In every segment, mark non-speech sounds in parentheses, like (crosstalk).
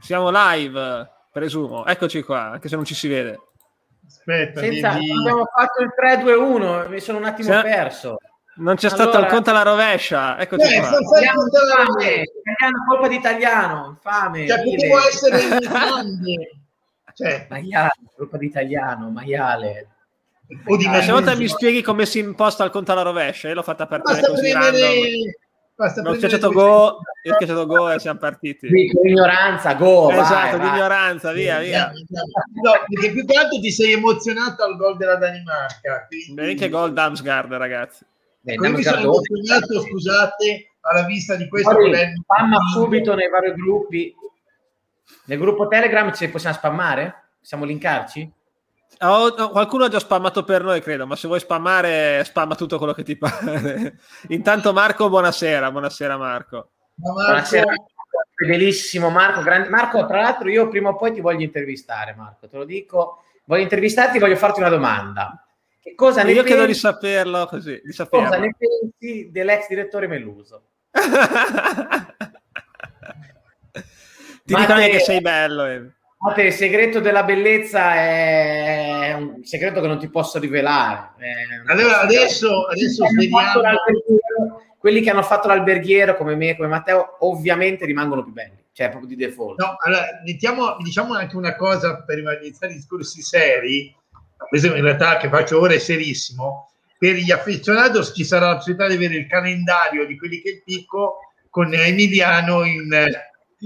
Siamo live, presumo. Eccoci qua, anche se non ci si vede. Aspetta, Senza, di... abbiamo fatto il 3-2-1, mi sono un attimo se... perso. Non c'è allora... stato il conto alla rovescia. Eccoci eh, qua. Italiano, italiano, colpa di italiano, infame. Cioè, potevo essere (laughs) cioè. Maiale, colpa di italiano, maiale. O di volta mi spieghi come si imposta il conto alla rovescia, io l'ho fatta partire Basta così premere... random. Basta ho schiacciato go, io ho schiacciato go e siamo partiti. Sì, ignoranza, go. Esatto, vai, l'ignoranza, via, via. No, perché più che altro ti sei emozionato al gol della Danimarca. Quindi... Beh, che gol Damsgaard, ragazzi. Eh, io mi sono emozionato, scusate, alla vista di questo. Spamma subito nei vari gruppi. Nel gruppo Telegram ci possiamo spammare? Possiamo linkarci? Oh, no, qualcuno ha già spammato per noi, credo, ma se vuoi spammare, spamma tutto quello che ti pare. (laughs) Intanto Marco, buonasera, buonasera Marco. Buonasera, fedelissimo Marco. Grande... Marco, tra l'altro io prima o poi ti voglio intervistare, Marco, te lo dico. Voglio intervistarti, voglio farti una domanda. Che cosa ne io pensi... chiedo di saperlo così, di saperlo. Cosa ne pensi dell'ex direttore Meluso? (laughs) ti dico te... che sei bello. Eh. Il segreto della bellezza è un segreto che non ti posso rivelare. Eh, allora adesso, adesso vediamo. Quelli che hanno fatto l'alberghiero come me, come Matteo, ovviamente rimangono più belli, cioè proprio di default. No, allora, diciamo, diciamo anche una cosa per iniziare discorsi seri, questo in realtà che faccio ora è serissimo. Per gli affezionados ci sarà la possibilità di avere il calendario di quelli che picco con Emiliano in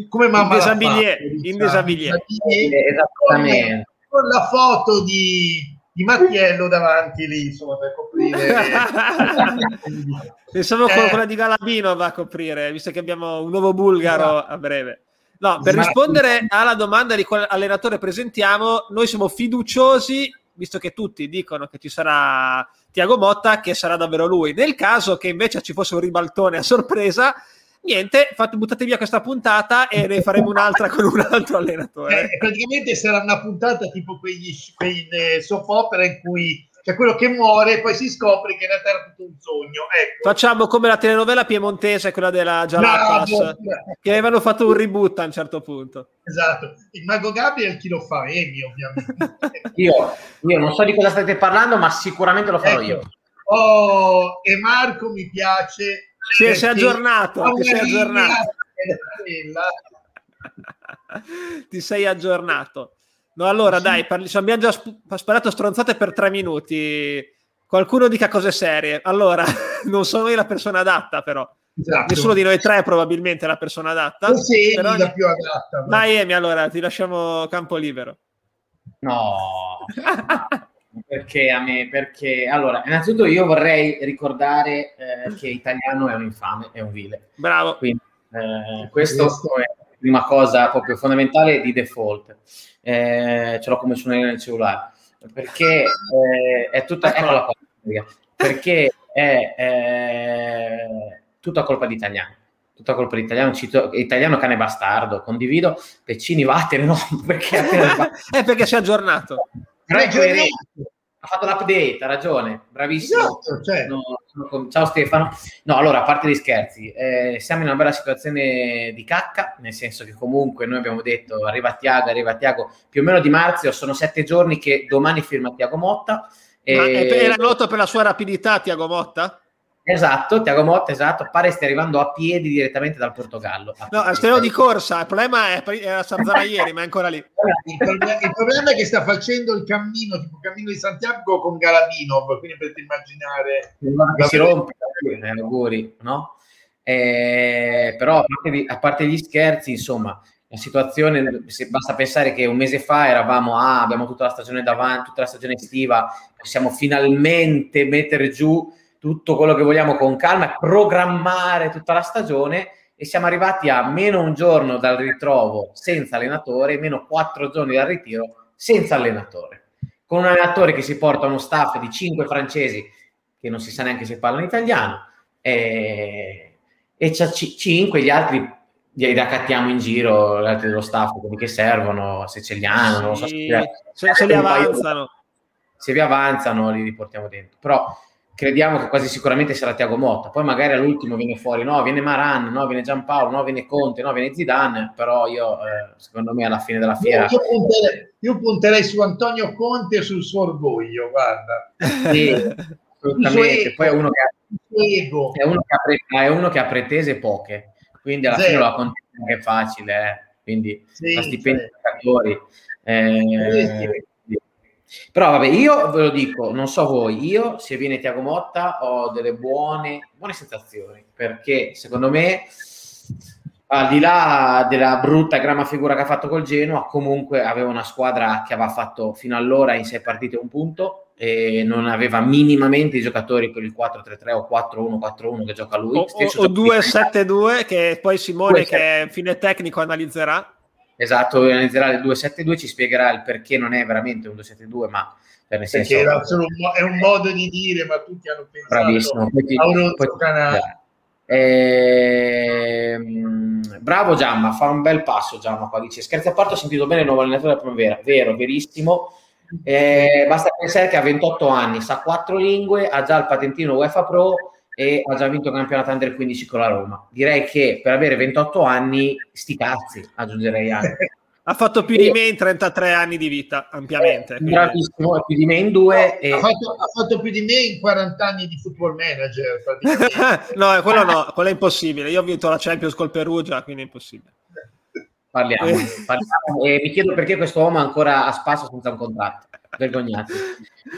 come mamma in desabilier, in desabilier. esattamente. Con la foto di, di Mattiello davanti lì insomma per coprire. (laughs) Pensavo eh. quella di Galabino va a coprire visto che abbiamo un nuovo bulgaro a breve. No per rispondere alla domanda di quale allenatore presentiamo noi siamo fiduciosi visto che tutti dicono che ci sarà Tiago Motta che sarà davvero lui. Nel caso che invece ci fosse un ribaltone a sorpresa niente, fate, buttate via questa puntata e ne faremo un'altra con un altro allenatore. Eh, praticamente sarà una puntata tipo quegli, quei eh, soap opera in cui c'è quello che muore e poi si scopre che in realtà era tutto un sogno. Ecco. Facciamo come la telenovela piemontese, quella della Jalapas, no, che avevano fatto un reboot a un certo punto. Esatto, il Mago Gabriel chi lo fa? Emi ovviamente. (laughs) io, io, non so di cosa state parlando, ma sicuramente lo farò ecco. io. Oh, e Marco mi piace si, si è aggiornato, ti sei aggiornato. (laughs) ti sei aggiornato. No, allora sì. dai, parli, abbiamo già sp- sparato stronzate per tre minuti. Qualcuno dica cose serie. Allora, (laughs) non sono io la persona adatta, però. Esatto. Nessuno di noi tre è probabilmente la persona adatta. Tu sei però... la più adatta. Dai, Emi, allora ti lasciamo campo libero. No. (laughs) perché a me, perché allora, innanzitutto io vorrei ricordare eh, che italiano è un infame, è un vile. Bravo. Quindi, eh, questo è la prima cosa proprio fondamentale di default. Eh, ce l'ho come suonario nel cellulare. Perché eh, è tutta eccola. qua, perché è eh, tutta colpa di italiano tutta colpa di italiano, cito, italiano cane bastardo, condivido, Peccini vattene, no, (laughs) perché, (laughs) è perché si è aggiornato ha fatto l'update, ha ragione, bravissimo. Esatto, cioè. no, no, ciao Stefano. No, allora, a parte gli scherzi, eh, siamo in una bella situazione di cacca, nel senso che comunque noi abbiamo detto arriva Tiago, arriva Tiago, più o meno di marzo, sono sette giorni che domani firma Tiago Motta. Ma e... era noto per la sua rapidità Tiago Motta? Esatto, Tiago Motta, esatto, pare stia arrivando a piedi direttamente dal Portogallo. No, stiamo di corsa, il problema è era Sarzana ieri, ma è ancora lì. Il problema, il problema, è che sta facendo il cammino, tipo il cammino di Santiago con Galabino, quindi per immaginare... Che si rompe, eh, auguri, no? Eh, però a parte, a parte, gli scherzi, insomma, la situazione, basta pensare che un mese fa eravamo, ah, abbiamo tutta la stagione davanti, tutta la stagione estiva, possiamo finalmente mettere giù tutto quello che vogliamo con calma, programmare tutta la stagione e siamo arrivati a meno un giorno dal ritrovo senza allenatore, meno quattro giorni dal ritiro senza allenatore. Con un allenatore che si porta uno staff di cinque francesi che non si sa neanche se parlano italiano e, e c'ha c- cinque, gli altri li raccattiamo in giro, gli altri dello staff, quelli che servono, se ce li hanno, non so se, se, se li avanzano. Se vi avanzano li riportiamo dentro. Però crediamo che quasi sicuramente sarà Tiago Motta, poi magari all'ultimo viene fuori, no, viene Maran, no, viene Giampaolo, no, viene Conte, no, viene Zidane, però io, eh, secondo me alla fine della fiera... Io, punterei, io punterei, su Antonio Conte e sul suo orgoglio, guarda. Sì, assolutamente, poi è uno, che, è, uno che ha, è uno che ha pretese poche, quindi alla Zero. fine la contenta è facile, eh. quindi sì, a stipendi giocatori... Eh, però vabbè, io ve lo dico, non so voi, io se viene Tiago Motta ho delle buone, buone sensazioni, perché secondo me, al di là della brutta gramma figura che ha fatto col Genoa, comunque aveva una squadra che aveva fatto fino allora in sei partite un punto e non aveva minimamente i giocatori per il 4-3-3 o 4-1-4-1 che gioca lui. O, o 2-7-2 che poi Simone 2-7. che è fine tecnico analizzerà. Esatto, analizzerà il 272, ci spiegherà il perché non è veramente un 272, ma per nel senso... Un, è un modo di dire, ma tutti hanno pensato Bravissimo. Poi ti. Ehm, bravo Giamma, fa un bel passo Giamma qua, dice scherzo a parte ho sentito bene il nuovo allenatore della primavera, vero, verissimo eh, basta pensare che ha 28 anni, sa quattro lingue, ha già il patentino UEFA Pro e ha già vinto il campionato Under 15 con la Roma. Direi che per avere 28 anni, sti cazzi, aggiungerei anche. (laughs) ha fatto più di me in 33 anni di vita, ampiamente. Eh, bravissimo, più di me in due. E... Ha, fatto, ha, fatto, più di me in 40 anni di football manager. (laughs) no, quello no, quello è impossibile. Io ho vinto la Champions col Perugia, quindi è impossibile. Parliamo, parliamo. E mi chiedo perché questo uomo ancora a spasso senza un contratto. Vergognati.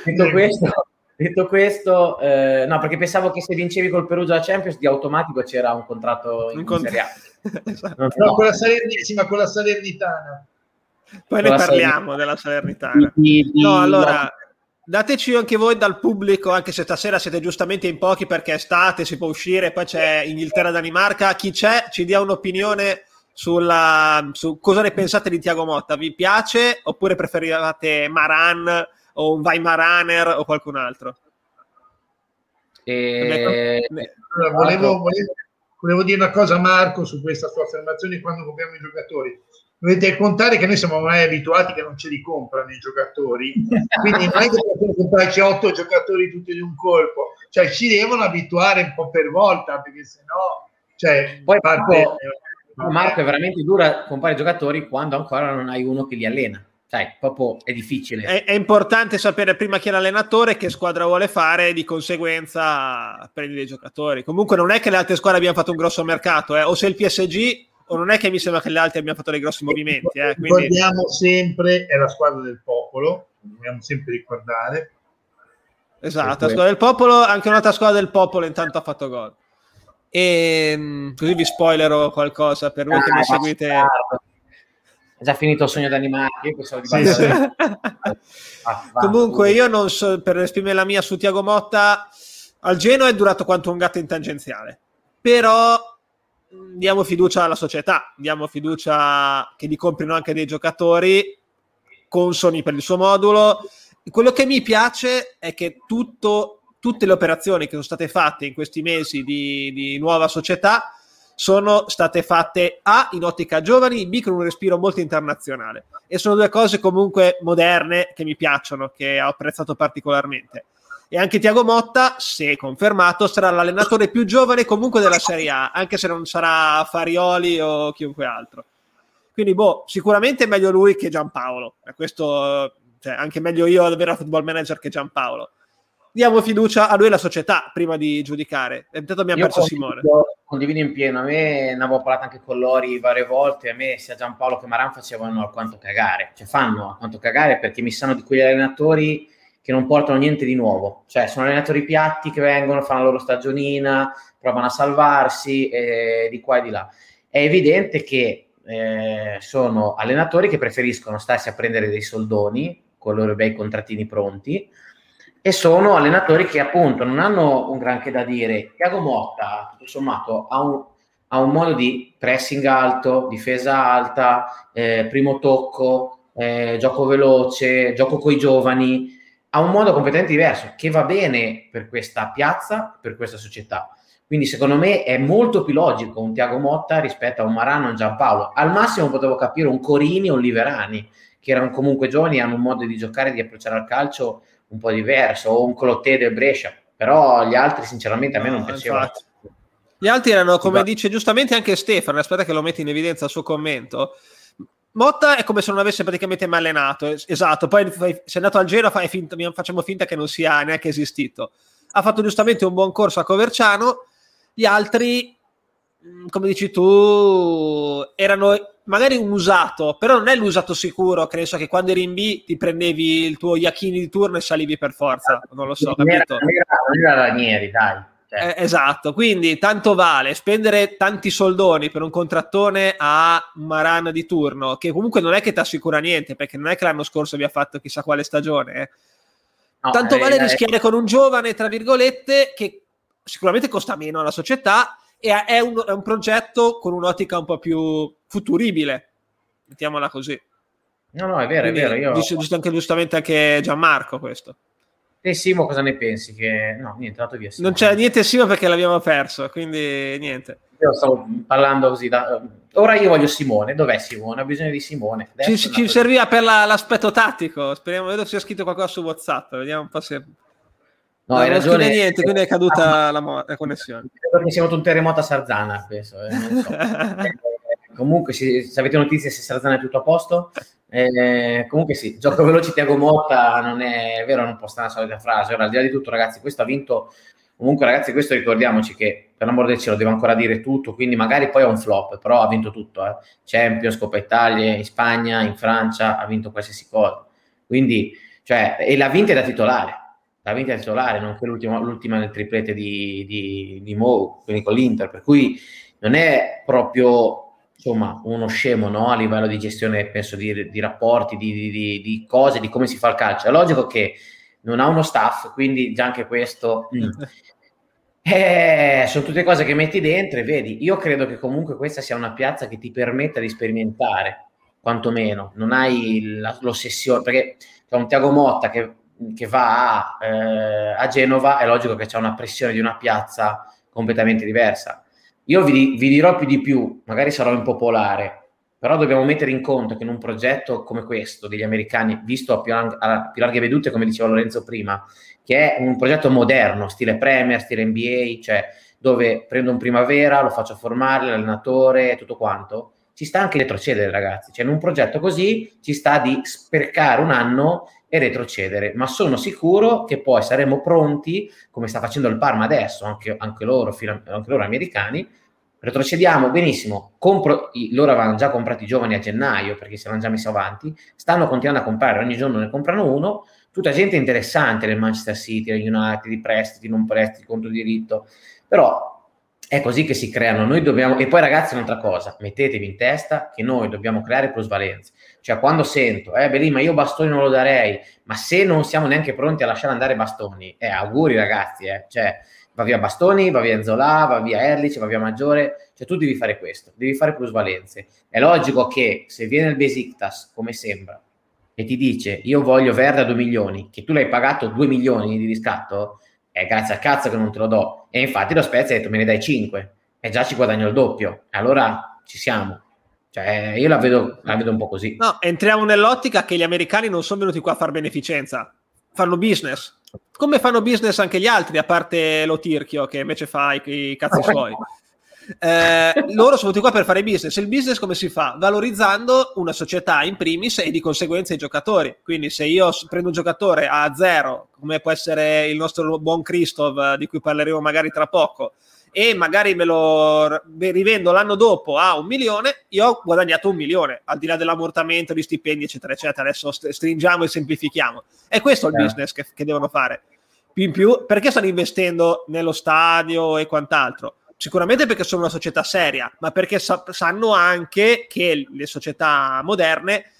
Detto questo, Detto questo, eh, no, perché pensavo che se vincevi col Perugia la Champions di automatico c'era un contratto in un Serie A. (laughs) esatto. No, no, con la Salernitana, con la Salernitana. Poi con ne parliamo della Salernitana. Di, di, no, allora, dateci anche voi dal pubblico, anche se stasera siete giustamente in pochi perché è estate, si può uscire, poi c'è Inghilterra-Danimarca. Chi c'è ci dia un'opinione sulla, su cosa ne pensate di Tiago Motta. Vi piace oppure preferivate Maran? O un Weimaraner o qualcun altro. E... Volevo, volevo, volevo, dire una cosa a Marco su questa sua affermazione quando compriamo i giocatori. Dovete contare che noi siamo mai abituati che non ce li comprano i giocatori, quindi non è che possiamo comprarci otto giocatori tutti di un colpo, cioè ci devono abituare un po' per volta, perché sennò cioè, poi parte, Marco, Marco è veramente dura comprare giocatori quando ancora non hai uno che li allena sai, proprio è difficile. È, è, importante sapere prima chi è l'allenatore, che squadra vuole fare, e di conseguenza prendi dei giocatori. Comunque non è che le altre squadre abbiano fatto un grosso mercato, eh. o se il PSG o non è che mi sembra che le altre abbiano fatto dei grossi movimenti. Eh. Quindi... Ricordiamo sempre, è la squadra del popolo, dobbiamo sempre ricordare. Esatto, la squadra del popolo, anche un'altra squadra del popolo intanto ha fatto gol. E ehm, così vi spoilerò qualcosa per voi ah, che mi seguite. Già finito il sogno d'animarchi. Sì, sì. (laughs) ah, Comunque, io non so, per esprimere la mia su Tiago Motta, al Genoa è durato quanto un gatto in tangenziale, però diamo fiducia alla società, diamo fiducia che gli comprino anche dei giocatori consoni per il suo modulo. Quello che mi piace è che tutto, tutte le operazioni che sono state fatte in questi mesi di, di nuova società sono state fatte A in ottica giovani, B con un respiro molto internazionale. E sono due cose comunque moderne che mi piacciono, che ho apprezzato particolarmente. E anche Tiago Motta, se confermato, sarà l'allenatore più giovane comunque della Serie A, anche se non sarà Farioli o chiunque altro. Quindi, boh, sicuramente è meglio lui che Giampaolo. Questo, cioè, anche meglio io ad avere a football manager che Giampaolo diamo fiducia a lui e alla società prima di giudicare. Intanto abbiamo Io perso Simone. Condivido in pieno, a me ne avevo parlato anche con Lori varie volte, a me sia Giampaolo che Maran facevano alquanto cagare, cioè fanno alquanto cagare perché mi sanno di quegli allenatori che non portano niente di nuovo, cioè sono allenatori piatti che vengono, fanno la loro stagionina, provano a salvarsi eh, di qua e di là. È evidente che eh, sono allenatori che preferiscono starsi a prendere dei soldoni con i loro bei contrattini pronti, e sono allenatori che appunto non hanno un granché da dire. Tiago Motta, tutto sommato, ha un, ha un modo di pressing alto, difesa alta, eh, primo tocco, eh, gioco veloce, gioco coi giovani, ha un modo completamente diverso che va bene per questa piazza, per questa società. Quindi secondo me è molto più logico un Tiago Motta rispetto a un Marano e un Giampaolo. Al massimo potevo capire un Corini o un Liverani, che erano comunque giovani e hanno un modo di giocare, di approcciare al calcio un po' diverso, o un Colotte del Brescia, però gli altri sinceramente a me no, non piacevano. Gli altri erano, come esatto. dice giustamente anche Stefano, aspetta che lo metti in evidenza il suo commento, Motta è come se non avesse praticamente mai allenato, esatto, poi sei andato al Genoa finta, facciamo finta che non sia neanche esistito. Ha fatto giustamente un buon corso a Coverciano, gli altri, come dici tu, erano magari un usato, però non è l'usato sicuro, che ne so che quando eri in B ti prendevi il tuo Iachini di turno e salivi per forza, non lo so, non capito? Era, non era Ranieri, dai. Cioè. Eh, esatto, quindi tanto vale spendere tanti soldoni per un contrattone a Maran di turno, che comunque non è che ti assicura niente, perché non è che l'anno scorso vi ha fatto chissà quale stagione. Eh. No, tanto eh, vale eh, rischiare con un giovane, tra virgolette, che sicuramente costa meno alla società e è un, è un progetto con un'ottica un po' più futuribile, mettiamola così. No, no, è vero, Quindi, è vero. Io... Dice, dice anche giustamente anche Gianmarco questo. E Simo cosa ne pensi? Che... No, niente, è via. Simo. Non c'è niente Simo perché l'abbiamo perso, quindi niente. Io stavo parlando così. Da... Ora io voglio Simone. Dov'è Simone? Ho bisogno di Simone. Ci, ci serviva per la, l'aspetto tattico. Speriamo, vedo se sia scritto qualcosa su WhatsApp. Vediamo un po' se. No, hai ragione. Non niente, quindi è caduta la, mo- la connessione. Credo che sia un terremoto a Sarzana, penso. Eh, so. (laughs) comunque, se, se, avete notizie se Sarzana è tutto a posto, eh, comunque sì, gioco veloce Tiago Motta non è, è vero, non può stare la solita frase. Ora, al di là di tutto, ragazzi, questo ha vinto. Comunque, ragazzi, questo ricordiamoci che per l'amor del cielo deve ancora dire tutto, quindi magari poi è un flop, però ha vinto tutto. Eh. Champions, Coppa Italia, in Spagna, in Francia, ha vinto qualsiasi cosa. Quindi, cioè, e l'ha vinta da titolare la vinta titolare, nonché l'ultima, l'ultima nel triplete di, di, di Mo, quindi con l'Inter, per cui non è proprio insomma uno scemo no? a livello di gestione, penso, di, di rapporti, di, di, di, cose, di come si fa il calcio. È logico che non ha uno staff, quindi già anche questo... Mm. (laughs) Eh, sono tutte cose che metti dentro e vedi, io credo che comunque questa sia una piazza che ti permetta di sperimentare, quantomeno, non hai l'ossessione, perché c'è un Tiago Motta che che va a, eh, a, Genova, è logico che c'è una pressione di una piazza completamente diversa. Io vi, vi, dirò più di più, magari sarò impopolare, però dobbiamo mettere in conto che in un progetto come questo degli americani, visto a più, a più larghe vedute, come diceva Lorenzo prima, che è un progetto moderno, stile Premier, stile NBA, cioè dove prendo un primavera, lo faccio formare, l'allenatore tutto quanto, ci sta anche retrocedere, ragazzi. Cioè, in un progetto così ci sta di spercare un anno e retrocedere, ma sono sicuro che poi saremo pronti, come sta facendo il Parma adesso, anche, anche, loro, anche loro americani, retrocediamo benissimo, compro, loro avevano già comprato i giovani a gennaio perché si erano già messi avanti, stanno continuando a comprare, ogni giorno ne comprano uno, tutta gente interessante nel Manchester City, nel United, di prestiti, non prestiti, conto diritto, però è così che si creano. Noi dobbiamo, e poi ragazzi, un'altra cosa, mettetevi in testa che noi dobbiamo creare plusvalenze. Cioè, quando sento, eh, Belì, ma io bastoni non lo darei, ma se non siamo neanche pronti a lasciare andare bastoni, eh, auguri ragazzi, eh. Cioè, va via Bastoni, va via Enzola, va via Erlich, va via Maggiore, cioè tu devi fare questo, devi fare plusvalenze. È logico che se viene il Besiktas, come sembra, e ti dice io voglio Verde a 2 milioni, che tu l'hai pagato 2 milioni di riscatto, è grazie al cazzo che non te lo do. E infatti lo Spezia ha detto me ne dai 5 e già ci guadagno il doppio. Allora ci siamo. Cioè, io la vedo, la vedo un po' così. No, entriamo nell'ottica che gli americani non sono venuti qua a fare beneficenza, fanno business. Come fanno business anche gli altri, a parte lo Tirchio che invece fa i, i cazzi suoi. Eh, loro sono venuti qua per fare business. Il business come si fa? Valorizzando una società in primis e di conseguenza i giocatori. Quindi, se io prendo un giocatore a zero, come può essere il nostro buon Christoph, di cui parleremo magari tra poco, e magari me lo rivendo l'anno dopo a un milione, io ho guadagnato un milione, al di là dell'ammortamento, di stipendi, eccetera, eccetera. Adesso stringiamo e semplifichiamo. E questo è il business che, che devono fare. Più in più, perché stanno investendo nello stadio e quant'altro? Sicuramente perché sono una società seria, ma perché sa- sanno anche che le società moderne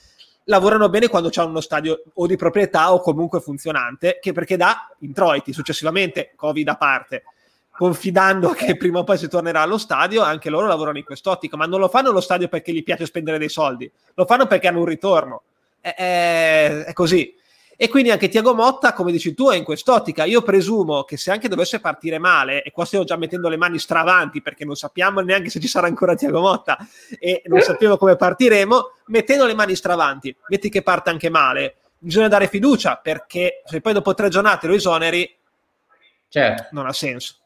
lavorano bene quando c'è uno stadio o di proprietà o comunque funzionante, che perché dà introiti successivamente, Covid a parte, confidando che prima o poi si tornerà allo stadio, anche loro lavorano in quest'ottica, ma non lo fanno allo stadio perché gli piace spendere dei soldi, lo fanno perché hanno un ritorno. È, è, è così. E quindi anche Tiago Motta, come dici tu, è in quest'ottica. Io presumo che se anche dovesse partire male, e qua stiamo già mettendo le mani stravanti perché non sappiamo neanche se ci sarà ancora Tiago Motta e non sappiamo come partiremo, mettendo le mani stravanti, metti che parte anche male, bisogna dare fiducia perché se poi dopo tre giornate lo esoneri, certo. non ha senso.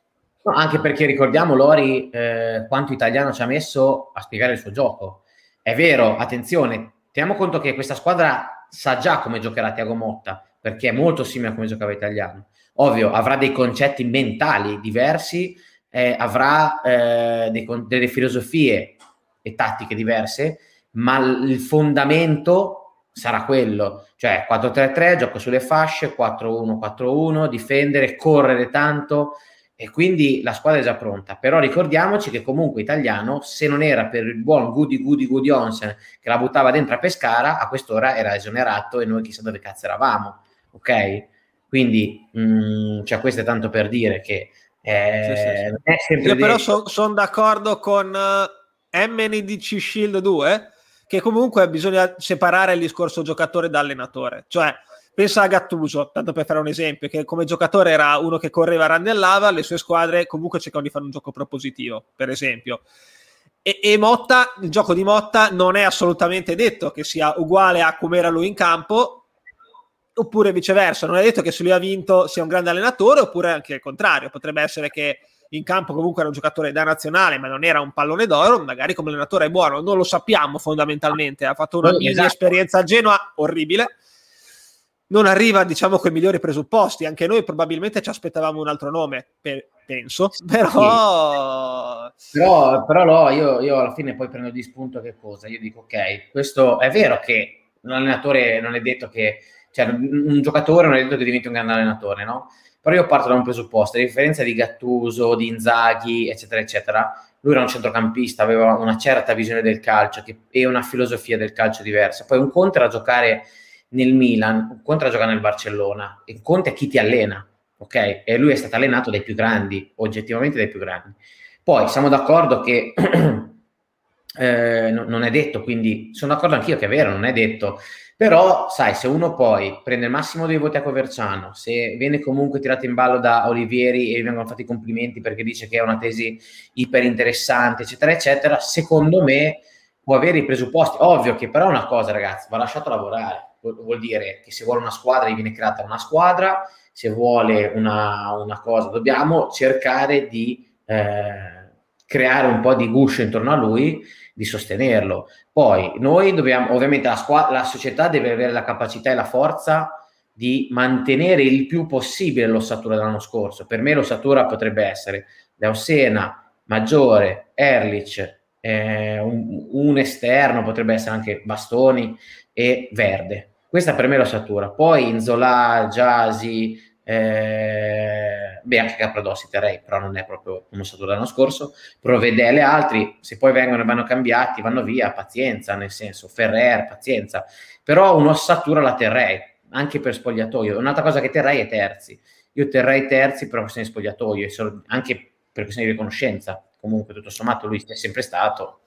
No, anche perché ricordiamo Lori eh, quanto italiano ci ha messo a spiegare il suo gioco. È vero, attenzione, teniamo conto che questa squadra sa già come giocherà Tiago Motta, perché è molto simile a come giocava Italiano. Ovvio, avrà dei concetti mentali diversi, eh, avrà eh, dei, delle filosofie e tattiche diverse, ma il fondamento sarà quello, cioè 4-3-3, gioco sulle fasce, 4-1-4-1, difendere, correre tanto e quindi la squadra è già pronta. Però ricordiamoci che comunque Italiano, se non era per il buon Goody Goody Goody Onsen che la buttava dentro a Pescara, a quest'ora era esonerato e noi chissà dove cazzo eravamo, ok? Quindi, mh, mm, cioè questo è tanto per dire che eh, sì, sì, sì. Io però sono son d'accordo con uh, MNDC Shield 2 che comunque bisogna separare il discorso giocatore da allenatore. Cioè, pensa a Gattuso, tanto per fare un esempio, che come giocatore era uno che correva, randellava, le sue squadre comunque cercavano di fare un gioco propositivo, per esempio. E, e, Motta, il gioco di Motta non è assolutamente detto che sia uguale a come era lui in campo, oppure viceversa, non è detto che se lui ha vinto sia un grande allenatore, oppure anche il contrario, potrebbe essere che in campo comunque era un giocatore da nazionale, ma non era un pallone d'oro, magari come allenatore è buono, non lo sappiamo fondamentalmente, ha fatto una mini esatto. esperienza a Genoa orribile, non arriva diciamo con i migliori presupposti, anche noi probabilmente ci aspettavamo un altro nome, per, penso, però... Sì. Però, però no, io, io, alla fine poi prendo di spunto che cosa, io dico ok, questo è vero che un allenatore non è detto che cioè, un giocatore non è detto che diventi un grande allenatore, no? Però io parto da un presupposto, a differenza di Gattuso, di Inzaghi, eccetera, eccetera, lui era un centrocampista, aveva una certa visione del calcio che, e una filosofia del calcio diversa. Poi un conto era giocare nel Milan, un conto era giocare nel Barcellona, un conto è chi ti allena, ok? E lui è stato allenato dai più grandi, oggettivamente dai più grandi. Poi siamo d'accordo che (clears throat) eh, non è detto, quindi sono d'accordo anch'io che è vero, non è detto però, sai, se uno poi prende il massimo dei voti a Coverciano, se viene comunque tirato in ballo da Olivieri e gli vengono fatti complimenti perché dice che è una tesi iper interessante, eccetera, eccetera, secondo me può avere i presupposti. Ovvio che però è una cosa, ragazzi, va lasciato lavorare. Vuol dire che se vuole una squadra gli viene creata una squadra, se vuole una, una cosa dobbiamo cercare di eh, creare un po' di guscio intorno a lui di sostenerlo. Poi noi dobbiamo, ovviamente la, squa- la società deve avere la capacità e la forza di mantenere il più possibile l'ossatura dell'anno scorso. Per me l'ossatura potrebbe essere Leosena, Maggiore, Erlich, eh, un, un, esterno, potrebbe essere anche Bastoni e Verde. Questa per me è l'ossatura. Poi Inzola, Giasi, eh, beh, anche Capradossi terrei, però non è proprio come stato l'anno scorso. Provedele altri, se poi vengono e vanno cambiati, vanno via, pazienza, nel senso, Ferrer, pazienza. Però un'ossatura la terrei, anche per spogliatoio. Un'altra cosa che terrei è terzi. Io terrei terzi per questione di spogliatoio, anche per questione di riconoscenza. Comunque, tutto sommato, lui è sempre stato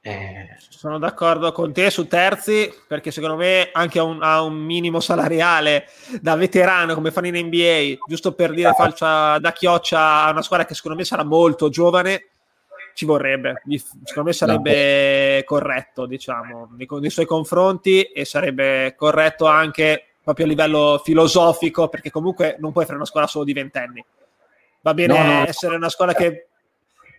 eh, sono d'accordo con te su Terzi perché secondo me anche a un, a un, minimo salariale da veterano come fanno in NBA, giusto per dire falcia da chioccia a una squadra che secondo me sarà molto giovane, ci vorrebbe. Secondo me sarebbe corretto, diciamo, nei, nei suoi confronti e sarebbe corretto anche proprio a livello filosofico perché comunque non puoi fare una scuola solo di ventenni. Va bene no, no. essere una scuola che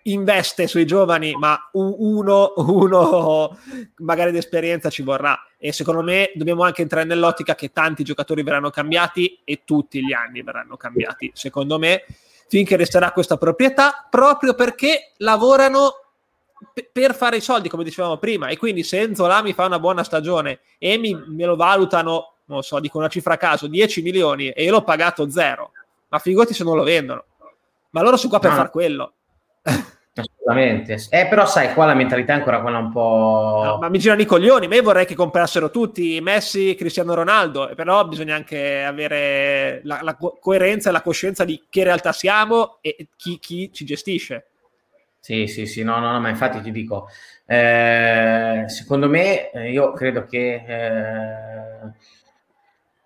investe sui giovani, ma uno, uno magari di esperienza ci vorrà. E secondo me dobbiamo anche entrare nell'ottica che tanti giocatori verranno cambiati e tutti gli anni verranno cambiati. Secondo me, finché resterà questa proprietà, proprio perché lavorano p- per fare i soldi, come dicevamo prima. E quindi se Enzo Lami fa una buona stagione e mi, me lo valutano, non so, dico una cifra a caso, 10 milioni e io l'ho pagato zero, ma figurati se non lo vendono. Ma loro sono qua per no. far quello. Assolutamente. Eh, però sai, qua la mentalità è ancora quella un po'... No, ma mi girano i coglioni, ma io vorrei che comprassero tutti Messi, Cristiano Ronaldo, però bisogna anche avere la, la coerenza e la coscienza di che realtà siamo e chi, chi ci gestisce. Sì, sì, sì, no, no, no, ma infatti ti dico, eh, secondo me, eh, io credo che... Eh,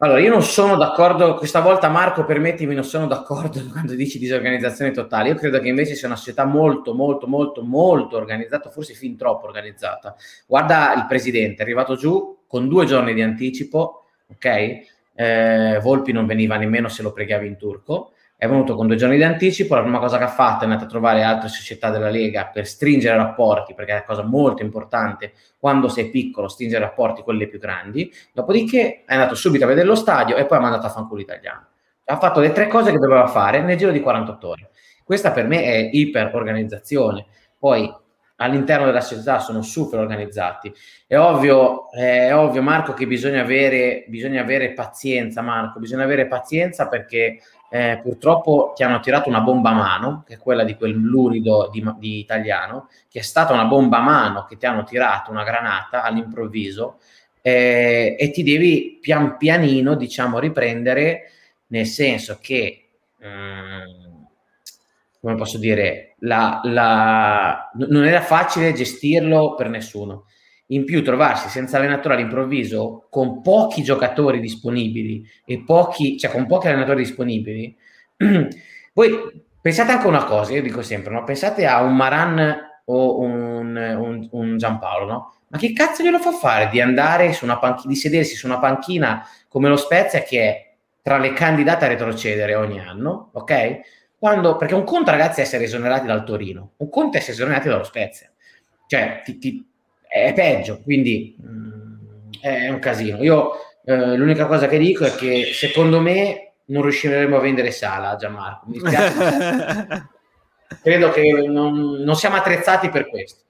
allora, io non sono d'accordo, questa volta Marco, permettimi, non sono d'accordo (laughs) quando dici disorganizzazione totale. Io credo che invece sia una società molto, molto, molto, molto organizzata, forse fin troppo organizzata. Guarda il presidente, è arrivato giù con due giorni di anticipo, ok? Eh, Volpi non veniva nemmeno se lo preghiavi in turco. È venuto con due giorni di anticipo, la prima cosa che ha fatto è andata a trovare altre società della Lega per stringere rapporti, perché è una cosa molto importante quando sei piccolo, stringere rapporti con le più grandi, dopodiché è andato subito a vedere lo stadio e poi ha mandato a fanculo italiano. Ha fatto le tre cose che doveva fare nel giro di 48 ore. Questa per me è iper organizzazione. Poi all'interno della società sono super organizzati. È ovvio, è ovvio Marco, che bisogna avere, bisogna avere pazienza, Marco, bisogna avere pazienza perché eh, purtroppo ti hanno tirato una bomba a mano, che è quella di quel lurido di, di, italiano, che è stata una bomba a mano che ti hanno tirato una granata all'improvviso eh, e ti devi pian pianino, diciamo, riprendere, nel senso che... Um, come posso dire, la, la, non era facile gestirlo per nessuno. In più, trovarsi senza allenatore all'improvviso, con pochi giocatori disponibili e pochi, cioè con pochi allenatori disponibili, (clears throat) voi pensate anche a una cosa, io dico sempre, no? pensate a un Maran o un, un, un Giampaolo, no? Ma che cazzo glielo fa fare di andare su una panchina, di sedersi su una panchina come lo Spezia che è tra le candidate a retrocedere ogni anno, ok? Quando, perché un conto, ragazzi, è essere esonerati dal Torino, un conto è essere esonerati dallo Spezia. Cioè, ti, ti, è peggio, quindi mh, mm, è un casino. Io eh, l'unica cosa che dico è che secondo me non riusciremo a vendere Sala, Gianmarco. Mi dispiace. (laughs) Credo che non, non siamo attrezzati per questo.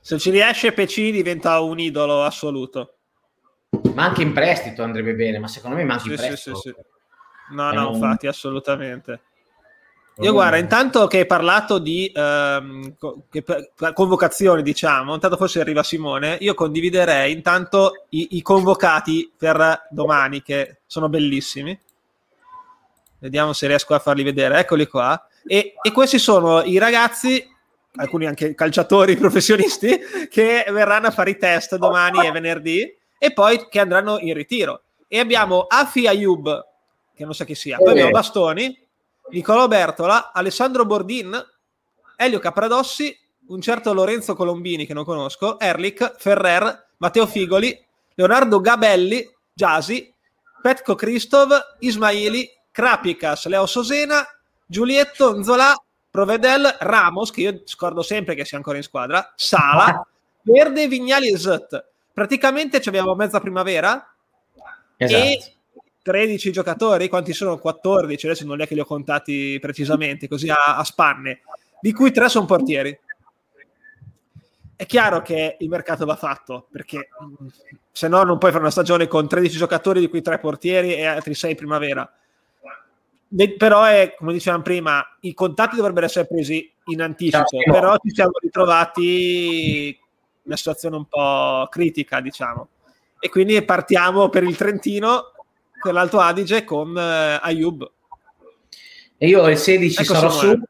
Se ci riesce, PC diventa un idolo assoluto. Ma anche in prestito andrebbe bene, ma secondo me manca sì, in prestito. Sì, sì, no, no, un... infatti, assolutamente. Io guarda, intanto che hai parlato di ehm, convocazioni, diciamo, intanto forse arriva Simone, io condividerei intanto i, i, convocati per domani, che sono bellissimi. Vediamo se riesco a farli vedere, eccoli qua. E, e questi sono i ragazzi, alcuni anche calciatori (laughs) professionisti, che verranno a fare i test domani e venerdì e poi che andranno in ritiro. E abbiamo Afi Ayub, che non so chi sia, poi abbiamo Bastoni, Nicolò Bertola, Alessandro Bordin, Elio Capradossi, un certo Lorenzo Colombini che non conosco, Erlich, Ferrer, Matteo Figoli, Leonardo Gabelli, Giasi, Petco Cristov, Ismaili, Krapicas, Leo Sosena, Giulietto, Nzola, Provedel, Ramos, che io scordo sempre che sia ancora in squadra, Sala, (laughs) Verde, Vignali e Zut. Praticamente abbiamo mezza primavera esatto. e 13 giocatori, quanti sono? 14, adesso non è che li ho contati precisamente, così a, a spanne, di cui 3 sono portieri. È chiaro che il mercato va fatto, perché mm, se no non puoi fare una stagione con 13 giocatori, di cui 3 portieri e altri 6 primavera. De- però è, come dicevamo prima, i contatti dovrebbero essere presi in anticipo, però ci siamo ritrovati in una situazione un po' critica, diciamo. E quindi partiamo per il Trentino per l'Alto Adige con eh, Ayub. E io il 16 ecco sarò su.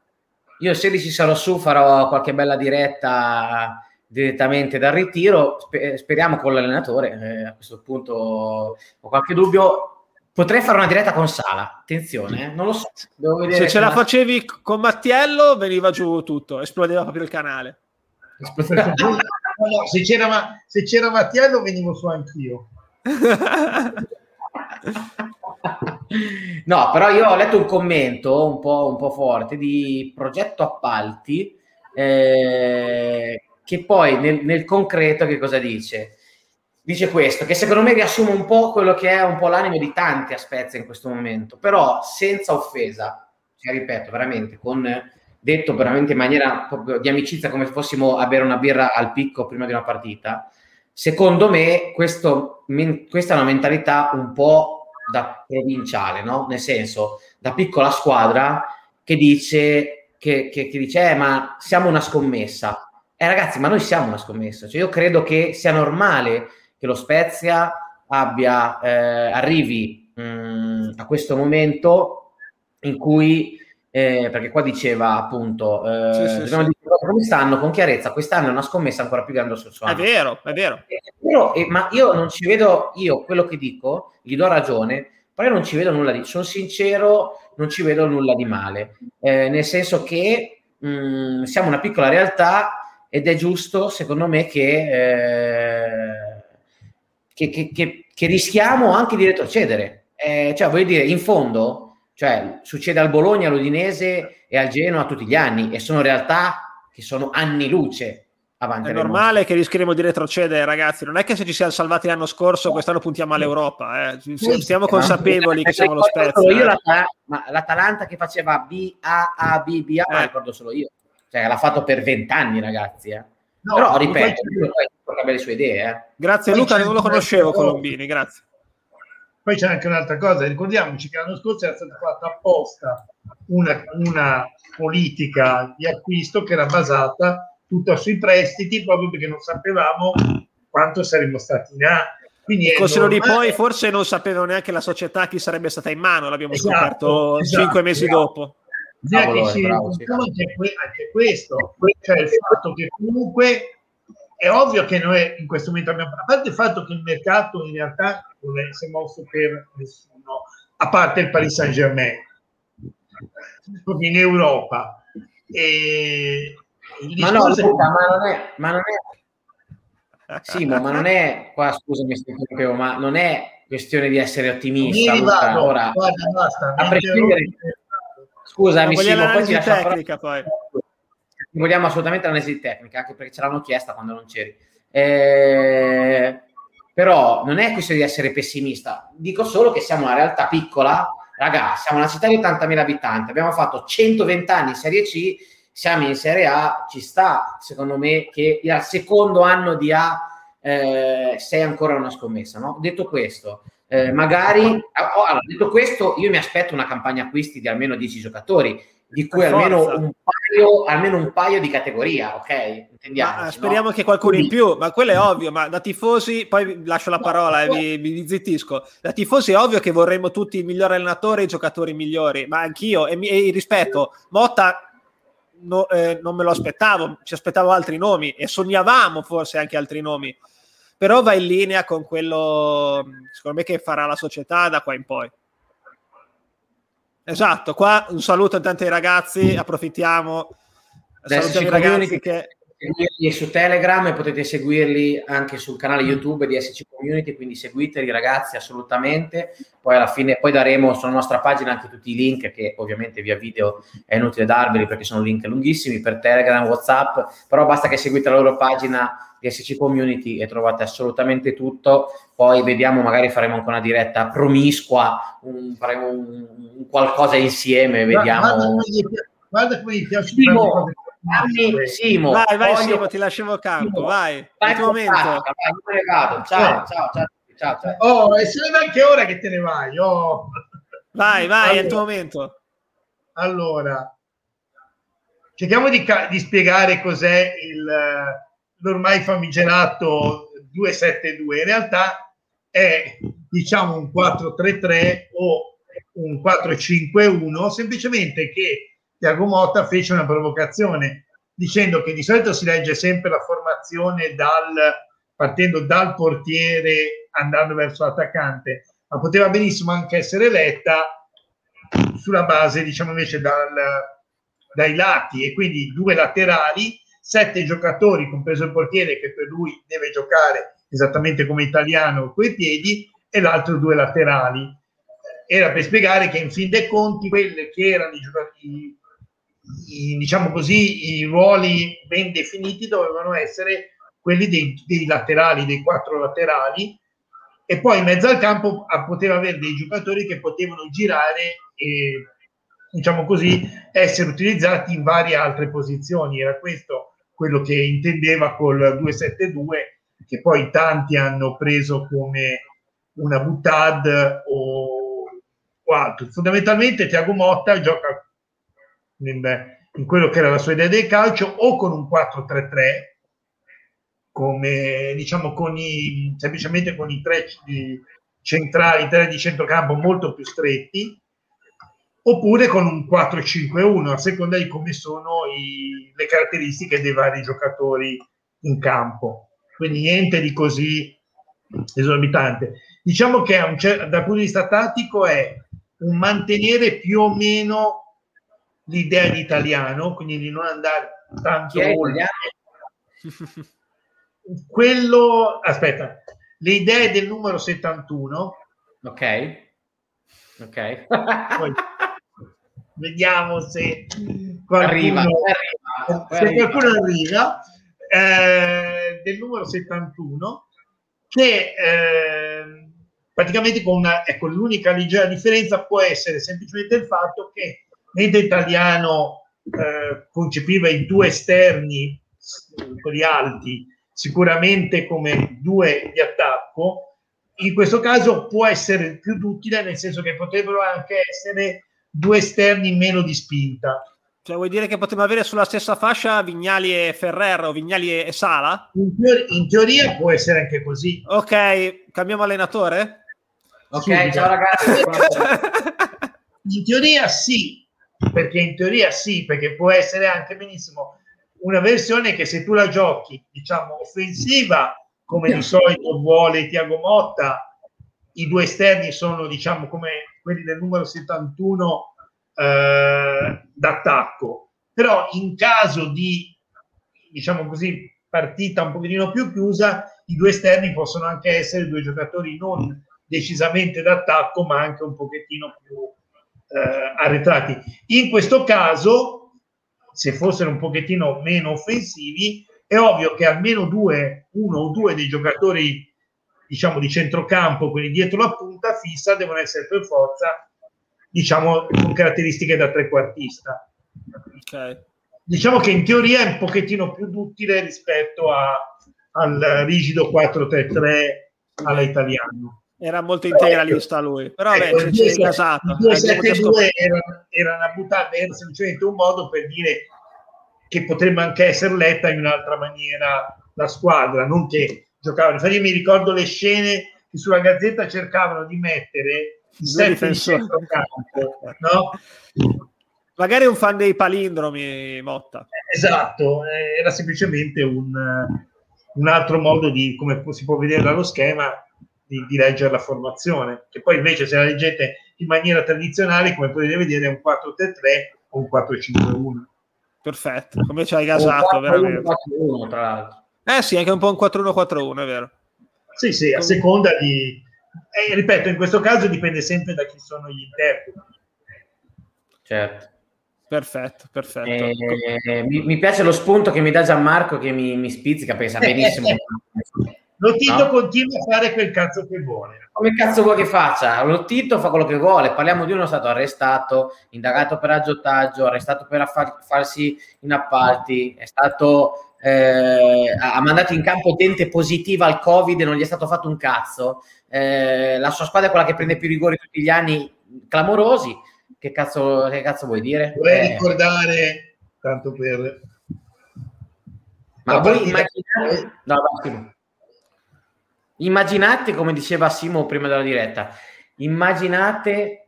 Io il 16 sarò su, farò qualche bella diretta direttamente dal ritiro. speriamo con l'allenatore. Eh, a questo punto ho qualche dubbio. Potrei fare una diretta con Sala. Attenzione, eh? non lo so. Se ce la facevi con Mattiello, veniva giù tutto, esplodeva proprio il canale. (laughs) no, se, c'era, se c'era Mattiello, venivo su anch'io. (laughs) no, però io ho letto un commento un po', un po forte di progetto appalti eh, che poi nel, nel, concreto che cosa dice? Dice questo, che secondo me riassume un po' quello che è un po' l'animo di tanti a Spezia in questo momento, però senza offesa, cioè, ripeto, veramente, con detto veramente in maniera di amicizia come se fossimo a bere una birra al picco prima di una partita, secondo me questo, men- questa è una mentalità un po' da provinciale, no? Nel senso, da piccola squadra che dice, che, che, che dice eh, ma siamo una scommessa. Eh ragazzi, ma noi siamo una scommessa. Cioè, io credo che sia normale che lo Spezia abbia, eh, arrivi mh, mm, a questo momento in cui eh, perché qua diceva appunto eh, sì, sì, sì. Stanno con chiarezza quest'anno è una scommessa ancora più grande sul suo anno. È vero, è vero. È vero eh, ma io non ci vedo, io quello che dico, gli do ragione, però io non ci vedo nulla di, sono sincero, non ci vedo nulla di male, eh, nel senso che mh, mm, siamo una piccola realtà ed è giusto secondo me che, eh, che, che, che rischiamo anche di retrocedere. Eh, cioè, voglio dire, in fondo Cioè, succede al Bologna, all'Udinese e al Genoa tutti gli anni e sono realtà che sono anni luce avanti. È normale che rischieremo di retrocedere, ragazzi. Non è che se ci siamo salvati l'anno scorso, quest'anno puntiamo all'Europa. Eh. Siamo consapevoli che siamo lo spezzo. Io eh. ma l'Atalanta che faceva B, A, A, B, B, A, eh. ricordo solo io. Cioè, l'ha fatto per vent'anni, ragazzi. Eh. No, Però, ripeto, lui ha le sue idee. Eh. Grazie poi Luca, non lo conoscevo Colombini, grazie. Poi c'è anche un'altra cosa, ricordiamoci che l'anno scorso era stata fatta apposta una, una politica di acquisto che era basata tutta sui prestiti proprio perché non sapevamo quanto saremmo stati in A. Quindi di poi forse non sapevano neanche la società chi sarebbe stata in mano, l'abbiamo esatto, scoperto esatto, cinque mesi esatto. dopo. Bisogna che si anche, anche questo, cioè il fatto che comunque è ovvio che noi in questo momento abbiamo, a parte il fatto che il mercato in realtà non si è mosso per nessuno, a parte il Paris Saint Germain, in Europa. E ma no, Luca, ma non è, ma non è... (laughs) Simo, ma non è qua, scusami se interrompevo, ma non è questione di essere ottimista. Luca, ora, guarda, basta, a prescindere... Scusami, Simo, poi ti tecnica, poi. Vogliamo assolutamente l'analisi tecnica, anche perché ce l'hanno chiesta quando non c'eri. Eh, però non è questione di essere pessimista, dico solo che siamo una realtà piccola, raga, siamo una città di 80.000 abitanti, abbiamo fatto 120 anni in Serie C siamo in Serie A, ci sta secondo me che al secondo anno di A eh, sei ancora una scommessa. No? Detto questo, eh, magari, oh, allora, detto questo, io mi aspetto una campagna acquisti di almeno 10 giocatori, di cui almeno un, paio, almeno un, paio, di categoria, ok? Ma, speriamo no? che qualcuno in più, ma quello è ovvio, ma da tifosi, poi lascio la parola e vi, vi zittisco, da tifosi è ovvio che vorremmo tutti il miglior allenatore e i giocatori migliori, ma anch'io, e, e rispetto, Motta no, eh, non me lo aspettavo, ci aspettavo altri nomi e sognavamo forse anche altri nomi, però va in linea con quello, secondo me, che farà la società da qua in poi. Esatto, qua un saluto intanto ai ragazzi, approfittiamo. Salutiamo i ragazzi che seguirli su Telegram e potete seguirli anche sul canale YouTube di SC Community, quindi seguiteli ragazzi assolutamente. Poi alla fine poi daremo sulla nostra pagina anche tutti i link che ovviamente via video è inutile darveli perché sono link lunghissimi per Telegram, WhatsApp, però basta che seguite la loro pagina di SC Community e trovate assolutamente tutto. Poi vediamo, magari faremo anche una diretta promiscua, un, faremo un, un qualcosa insieme, vediamo. Guarda, come gli piace Dammi, Simo, vai, vai, voglio... Simo, ti lasciamo campo, Simo, vai. Vai, momento. vai, me ne vado. Ciao, ciao, ciao, ciao, ciao. Oh, e se ne va anche ora che te ne vai. Oh. Vai, vai, allora, è il tuo momento. Allora, cerchiamo di, di spiegare cos'è il, l'ormai famigerato 272. In realtà è, diciamo, un 433 o un 451, semplicemente che Tiago Motta fece una provocazione dicendo che di solito si legge sempre la formazione dal, partendo dal portiere andando verso l'attaccante, ma poteva benissimo anche essere letta sulla base, diciamo invece, dal, dai lati e quindi due laterali, sette giocatori, compreso il portiere che per lui deve giocare esattamente come italiano coi piedi e l'altro due laterali. Era per spiegare che in fin dei conti quelli che erano i giocatori i, diciamo così, i ruoli ben definiti dovevano essere quelli dei, dei, laterali, dei quattro laterali, e poi in mezzo al campo poteva avere dei giocatori che potevano girare e, diciamo così, essere utilizzati in varie altre posizioni. Era questo quello che intendeva col 272, che poi tanti hanno preso come una butad o, o altro. Fondamentalmente Tiago Motta gioca in, in quello che era la sua idea del calcio o con un 4-3-3 come diciamo con i semplicemente con i tre centrali, i tre di centrocampo molto più stretti oppure con un 4-5-1 a seconda di come sono i, le caratteristiche dei vari giocatori in campo quindi niente di così esorbitante diciamo che un, dal punto di vista tattico è un mantenere più o meno l'idea di italiano, quindi di non andare tanto oltre. (laughs) Quello, aspetta, le idee del numero 71. Ok. Ok. Poi, vediamo se qualcuno Arriva, arriva, se arriva. qualcuno arriva eh, del numero 71 che eh, praticamente con una, ecco, l'unica leggera differenza può essere semplicemente il fatto che mentre italiano eh, concepiva i due esterni quelli alti sicuramente come due di attacco in questo caso può essere più duttile nel senso che potrebbero anche essere due esterni meno di spinta Cioè, vuoi dire che potremmo avere sulla stessa fascia Vignali e Ferrer o Vignali e Sala? in, teor- in teoria può essere anche così Ok, cambiamo allenatore? Ok, Subito. ciao ragazzi. (laughs) In teoria sì, perché in teoria sì, perché può essere anche benissimo una versione che se tu la giochi, diciamo, offensiva, come di solito vuole Tiago Motta, i due esterni sono, diciamo, come quelli del numero 71 eh, d'attacco. Però in caso di, diciamo così, partita un pochettino più chiusa, i due esterni possono anche essere due giocatori non decisamente d'attacco, ma anche un pochettino più eh, arretrati. In questo caso, se fossero un pochettino meno offensivi, è ovvio che almeno due, uno o due dei giocatori, diciamo, di centrocampo, quelli dietro la punta fissa, devono essere per forza, diciamo, con caratteristiche da trequartista. Ok. Diciamo che in teoria è un pochettino più duttile rispetto a- al rigido 4-3-3 alla italiano. Era molto integralista lui, però Ecco, vabbè, il c'è, c'è 2-7 gasato. il 2-7-2 Abbiamo già scoperto. era, era una buttata, era semplicemente un modo per dire che potrebbe anche essere letta in un'altra maniera la squadra, non che giocavano. Infatti io mi ricordo le scene che sulla Gazzetta cercavano di mettere i sette di centrocampo, no? Magari un fan dei palindromi, Motta. Esatto, eh, era semplicemente un, un altro modo di, come si può vedere dallo schema, di, di leggere la formazione, che poi invece se la leggete in maniera tradizionale, come potete vedere, è un 4-3-3 o un 4-5-1. Perfetto, come ci hai gasato, veramente. 4-1, tra l'altro. Eh sì, anche un po' un 4-1-4-1, è vero. Sì, sì, a seconda di... eh, ripeto, in questo caso dipende sempre da chi sono gli interpreti. Certo. Perfetto, perfetto. Eh, mi, mi piace lo spunto che mi dà Gianmarco che mi, mi spizzica, pensa benissimo. (laughs) Lottito No. continua a fare quel cazzo che vuole. Come cazzo vuoi che faccia? Lo Tito fa quello che vuole. Parliamo di uno stato arrestato, indagato per aggiotaggio, arrestato per affar- farsi in appalti, è stato eh, ha mandato in campo gente positiva al Covid e non gli è stato fatto un cazzo. Eh, la sua squadra è quella che prende più rigori tutti gli anni, clamorosi. Che cazzo, che cazzo vuoi dire? Vorrei Eh, ricordare, tanto per... Ma voi immaginate, no, Simo. immaginate, come diceva Simo prima della diretta, immaginate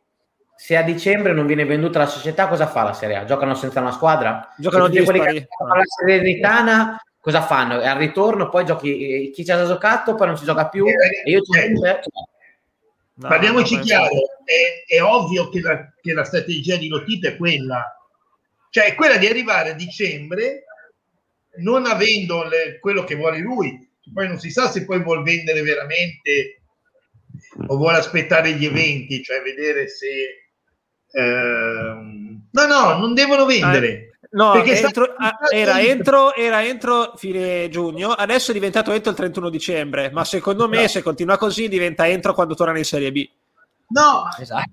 se a dicembre non viene venduta la società, cosa fa la Serie A? Giocano senza una squadra? Giocano tutti quelli che fanno la Serenitana, cosa fanno? E al ritorno poi giochi, eh, chi ci ha già giocato, poi non ci gioca più, e io ci Eh, No, Parliamoci chiaro, è, è ovvio che la, che la strategia di Lotito è quella, cioè è quella di arrivare a dicembre non avendo le- quello che vuole lui, poi non si sa se poi vuol vendere veramente o vuole aspettare gli eventi, cioè vedere se... ehm, no, no, non devono vendere. No, Perché entro- ah, era, entro, era entro fine giugno, adesso è diventato entro il 31 dicembre, ma secondo me No. se continua così diventa entro quando torna in Serie B. No, Esatto.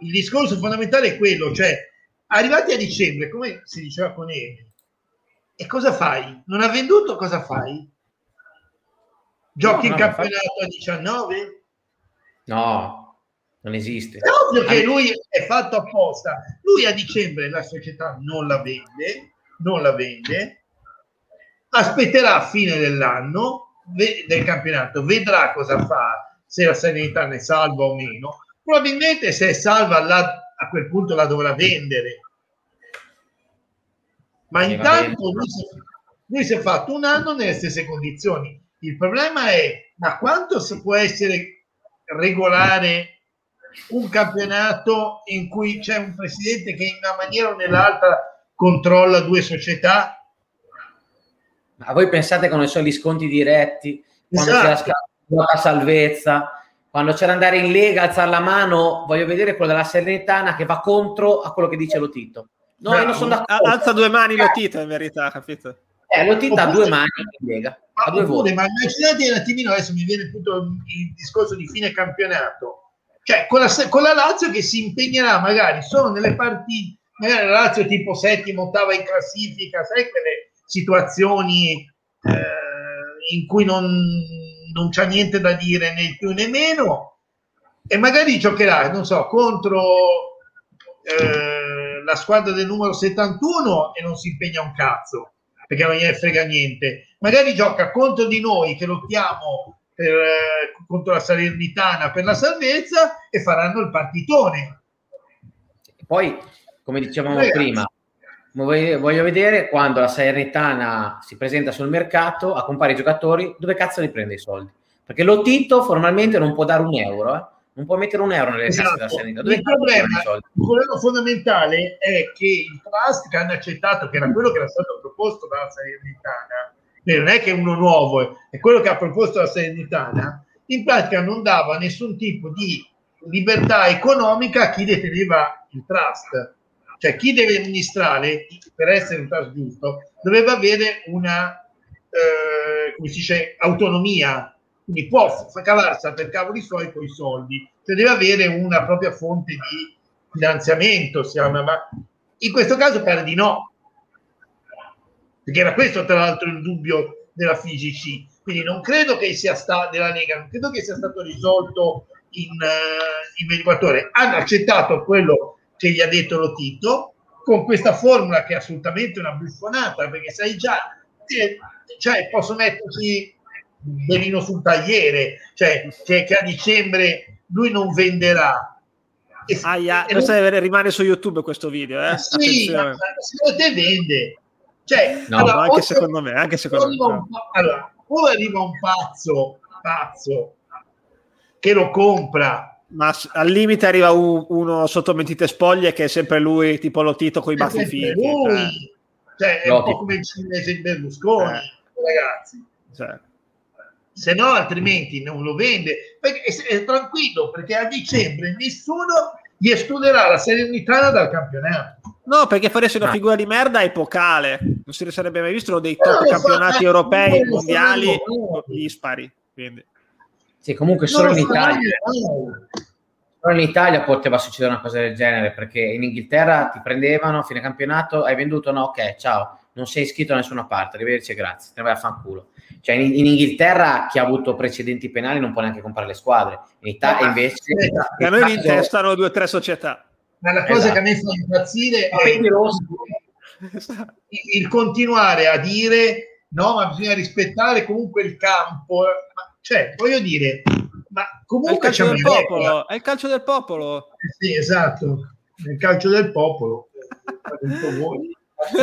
il discorso fondamentale è quello, cioè arrivati a dicembre, come si diceva con Emi, e cosa fai? Non ha venduto, cosa fai? Giochi No, il no, campionato a 19? No, non esiste. È ovvio che lui è fatto apposta. Lui a dicembre la società non la vende, non la vende, aspetterà fine dell'anno del campionato, vedrà cosa fa, se la serenità ne salva o meno. Probabilmente se è salva la- a quel punto la dovrà vendere. Ma va intanto lui si, lui si è fatto un anno nelle stesse condizioni. Il problema è ma quanto si può essere regolare un campionato in cui c'è un presidente che in una maniera o nell'altra controlla due società? Ma voi pensate che non sono gli sconti diretti, quando Esatto. c'è la salvezza, quando c'è da andare in Lega, alzare la mano, voglio vedere quello della Serenitana che va contro a quello che dice Lotito. No, io non sono d'accordo. Alza due mani Lotito, in verità, capito? Eh, Lotito ha due mani in Lega. Ma, due oppure, ma immaginate un attimino, adesso mi viene tutto il discorso di fine campionato. Cioè, con la, con la Lazio che si impegnerà magari solo nelle partite, magari la Lazio tipo settimo, ottava in classifica, sai quelle situazioni eh, in cui non non c'è niente da dire né più né meno e magari giocherà, non so, contro eh, la squadra del numero 71 e non si impegna un cazzo perché non gliene frega niente. Magari gioca contro di noi che lottiamo per, eh, contro la Salernitana per la salvezza e faranno il partitone. Poi, come dicevamo Ragazzi, prima, voglio vedere quando la Salernitana si presenta sul mercato a comprare i giocatori, dove cazzo li prende i soldi? Perché lo Tito formalmente non può dare un euro, eh? non può mettere un euro nelle esatto. della Salernitana. Dove il problema, il problema fondamentale è che il trust che hanno accettato, che era quello che era stato proposto dalla Salernitana, non è che è uno nuovo, è quello che ha proposto la Salernitana, in pratica non dava nessun tipo di libertà economica a chi deteneva il trust. Cioè chi deve amministrare, per essere un caso giusto, doveva avere una, eh, come si dice, autonomia, quindi può cavarsi per cavoli suoi con i soldi, cioè deve avere una propria fonte di finanziamento, si chiama, ma in questo caso pare di no, perché era questo tra l'altro il dubbio della FIGC, quindi non credo che sia stato della Lega, non credo che sia stato risolto in, uh, in 24 ore. Hanno accettato quello che gli ha detto lo Tito, con questa formula che è assolutamente una buffonata, perché sai già, cioè, posso metterci benino sul tagliere, cioè che, che a dicembre lui non venderà. E, Aia, e non... rimane su YouTube questo video, eh? Sì, ma, secondo te vende. Cioè, no, allora, anche secondo me, anche secondo me. Un, allora, o arriva un pazzo, pazzo che lo compra ma al limite arriva un, uno sotto mentite spoglie che è sempre lui, tipo lo Tito con i baffi fighi. Lui, cioè, è un po' come il cinese Berlusconi, eh. ragazzi. Cioè. Se no, altrimenti non lo vende. Perché è, è, tranquillo, perché a dicembre nessuno gli escluderà la Serenitana dal campionato. No, perché faresti una figura di merda epocale. Non si sarebbe mai visto uno dei top campionati fa, europei, mondiali, dispari. Quindi. Sì, comunque solo in Italia. Solo in Italia poteva succedere una cosa del genere perché in Inghilterra ti prendevano a fine campionato, hai venduto, no, ok, ciao, non sei iscritto da nessuna parte, arrivederci grazie, te ne vai a fanculo. Cioè in, in, Inghilterra chi ha avuto precedenti penali non può neanche comprare le squadre, in Italia invece... E a noi li intestano due o tre società. Ma la cosa esatto. che a me fa impazzire è il, (laughs) il continuare a dire no, ma bisogna rispettare comunque il campo. Cioè, voglio dire, ma comunque è il calcio del popolo. È il calcio del popolo. Eh sì, esatto, è il calcio del popolo. il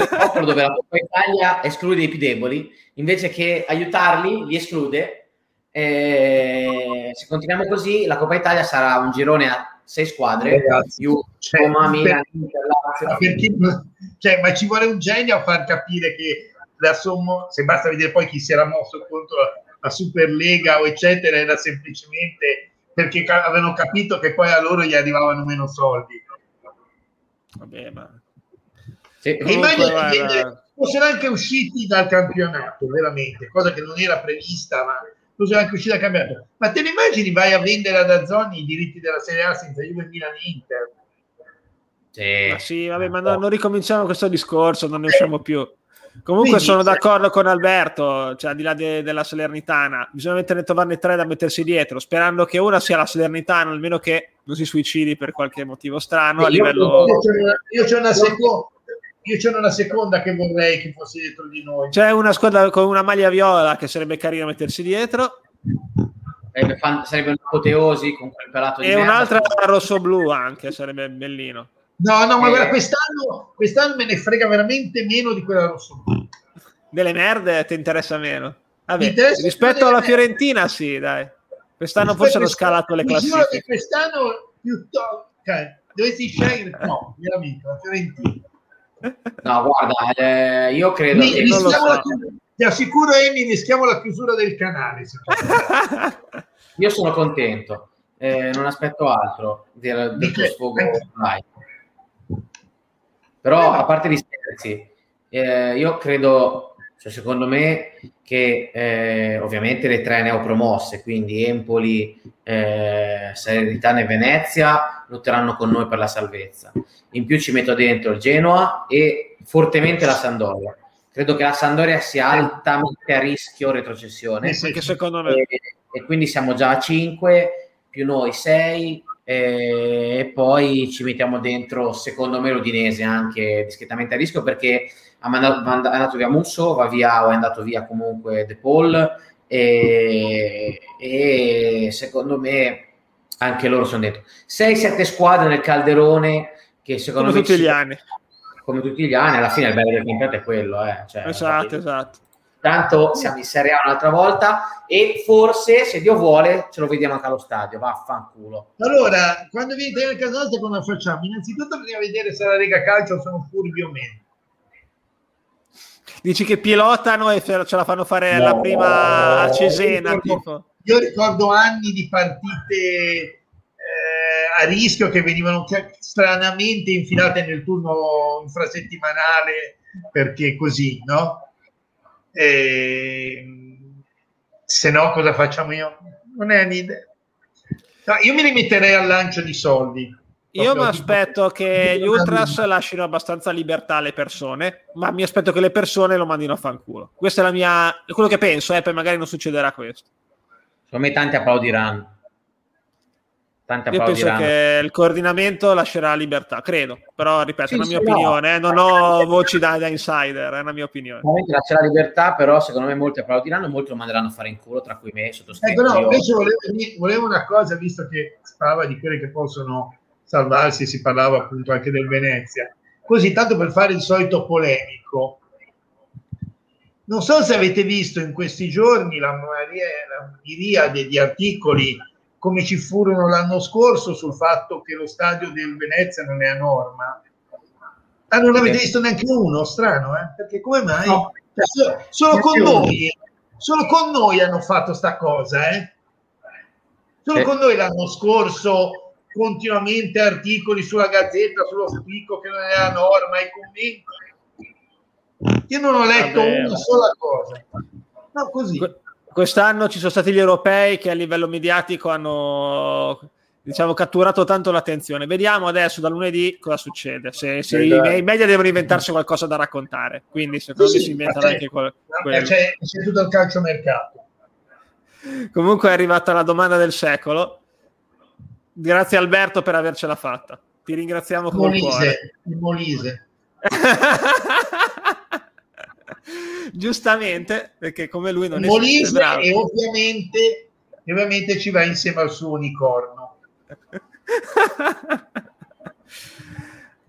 popolo dove la Coppa Italia esclude i più deboli, invece che aiutarli, li esclude. E se continuiamo così, la Coppa Italia sarà un girone a sei squadre, più cioè, Roma, Milan, Inter, cioè, ma ci vuole un genio a far capire che la somma, se basta vedere poi chi si era mosso contro la Superlega o eccetera era semplicemente perché avevano capito che poi a loro gli arrivavano meno soldi. Vabbè, ma... Sì, Immagina fossero anche usciti dal campionato, veramente, cosa che non era prevista, ma fossero anche usciti dal campionato. Ma te ne immagini vai a vendere ad Azzoni i diritti della Serie A senza Juve, Milan e Inter? Sì, ma sì, vabbè, ma no, non ricominciamo questo discorso, non ne usciamo più. Comunque Quindi, sono d'accordo con Alberto, cioè al di là de- della Salernitana, bisogna metterne trovarne tre da mettersi dietro, sperando che una sia la Salernitana, almeno che non si suicidi per qualche motivo strano. A livello... Io, c'è una, io c'è una seconda. Io c'è una seconda che vorrei che fosse dietro di noi. C'è una squadra con una maglia viola che sarebbe carina mettersi dietro. Sarebbe un'apoteosi con quel pelato di E un'altra rosso-blu anche, sarebbe bellino. No, no, ma guarda, quest'anno, quest'anno me ne frega veramente meno di quella rosso. Delle merde ti interessa meno. Vabbè, interessa rispetto alla Fiorentina, sì, dai. Quest'anno rispetto forse hanno scalato le classifiche. Quest'anno piuttosto, cioè, dovessi scegliere, no, veramente, la Fiorentina. No, guarda, eh, io credo Mi, che... So. La, ti assicuro, Emi, rischiamo la chiusura del canale. io sono contento eh, non aspetto altro del, del tuo sfogo live. Però a parte gli scherzi, eh, io credo, cioè secondo me, che eh, ovviamente le tre neopromosse, quindi Empoli, eh, Salernitana e Venezia, lotteranno con noi per la salvezza. In più ci metto dentro il Genoa e fortemente la Sandoria. Credo che la Sandoria sia altamente a rischio retrocessione. Sì, sì. E, e, quindi siamo già a 5, più noi 6, e poi ci mettiamo dentro, secondo me, l'Udinese anche discretamente a rischio perché è andato via Musso, va via o è andato via comunque De Paul e, e secondo me anche loro sono dentro. 6-7 squadre nel calderone che secondo come me... Tutti gli anni. Come tutti gli anni, alla fine il bello del campionato è quello. Eh. Cioè, esatto, esatto. Tanto siamo in Serie A un'altra volta e forse, se Dio vuole, ce lo vediamo anche allo stadio. Vaffanculo. Allora, quando vieni a casa nostra, come facciamo? Innanzitutto bisogna vedere se la Lega Calcio sono furbi o meno. Dici che pilotano e ce la fanno fare no, la prima a Cesena. Io ricordo, io ricordo anni di partite eh, a rischio che venivano stranamente infilate nel turno infrasettimanale perché così, no? E, se no, cosa facciamo io? Non è un'idea. No, io mi limiterei al lancio di soldi. Io mi aspetto che gli ultras lasciano abbastanza libertà alle persone, ma mi aspetto che le persone lo mandino a fanculo. Questo è, la mia, è quello che penso, eh, poi magari non succederà questo. Secondo me tanti applaudiranno. Tante Io penso che il coordinamento lascerà libertà, credo, però ripeto, sì, è una mia sì, opinione, no. eh, non ho voci da, da, insider, è una mia opinione. Lascerà libertà, però secondo me molti applaudiranno e molti lo manderanno a fare in culo, tra cui me, sottoscritto. Eh, però invece volevo, volevo, una cosa, visto che si parlava di quelle che possono salvarsi, si parlava appunto anche del Venezia, così tanto per fare il solito polemico, non so se avete visto in questi giorni la, la miriade di articoli come ci furono l'anno scorso sul fatto che lo stadio del Venezia non è a norma. Ah, non avete visto neanche uno? Strano, eh? Perché come mai? No. Cioè, solo, con noi, solo con noi hanno fatto sta cosa, eh? Solo eh. con noi l'anno scorso continuamente articoli sulla gazzetta, sullo spicco che non è a norma, i commenti. Io non ho letto Vabbè. una sola cosa. No, così. Quest'anno ci sono stati gli europei che a livello mediatico hanno diciamo, catturato tanto l'attenzione. Vediamo adesso da lunedì cosa succede. Se, se i, i, media devono inventarsi qualcosa da raccontare, quindi secondo sì, me si inventano anche quel, quello. C'è, c'è tutto il calcio mercato. Comunque è arrivata la domanda del secolo. Grazie Alberto per avercela fatta. Ti ringraziamo con Molise, il cuore. Il Molise. (laughs) giustamente, perché come lui non Molise bravo. e ovviamente, ovviamente ci va insieme al suo unicorno. (laughs)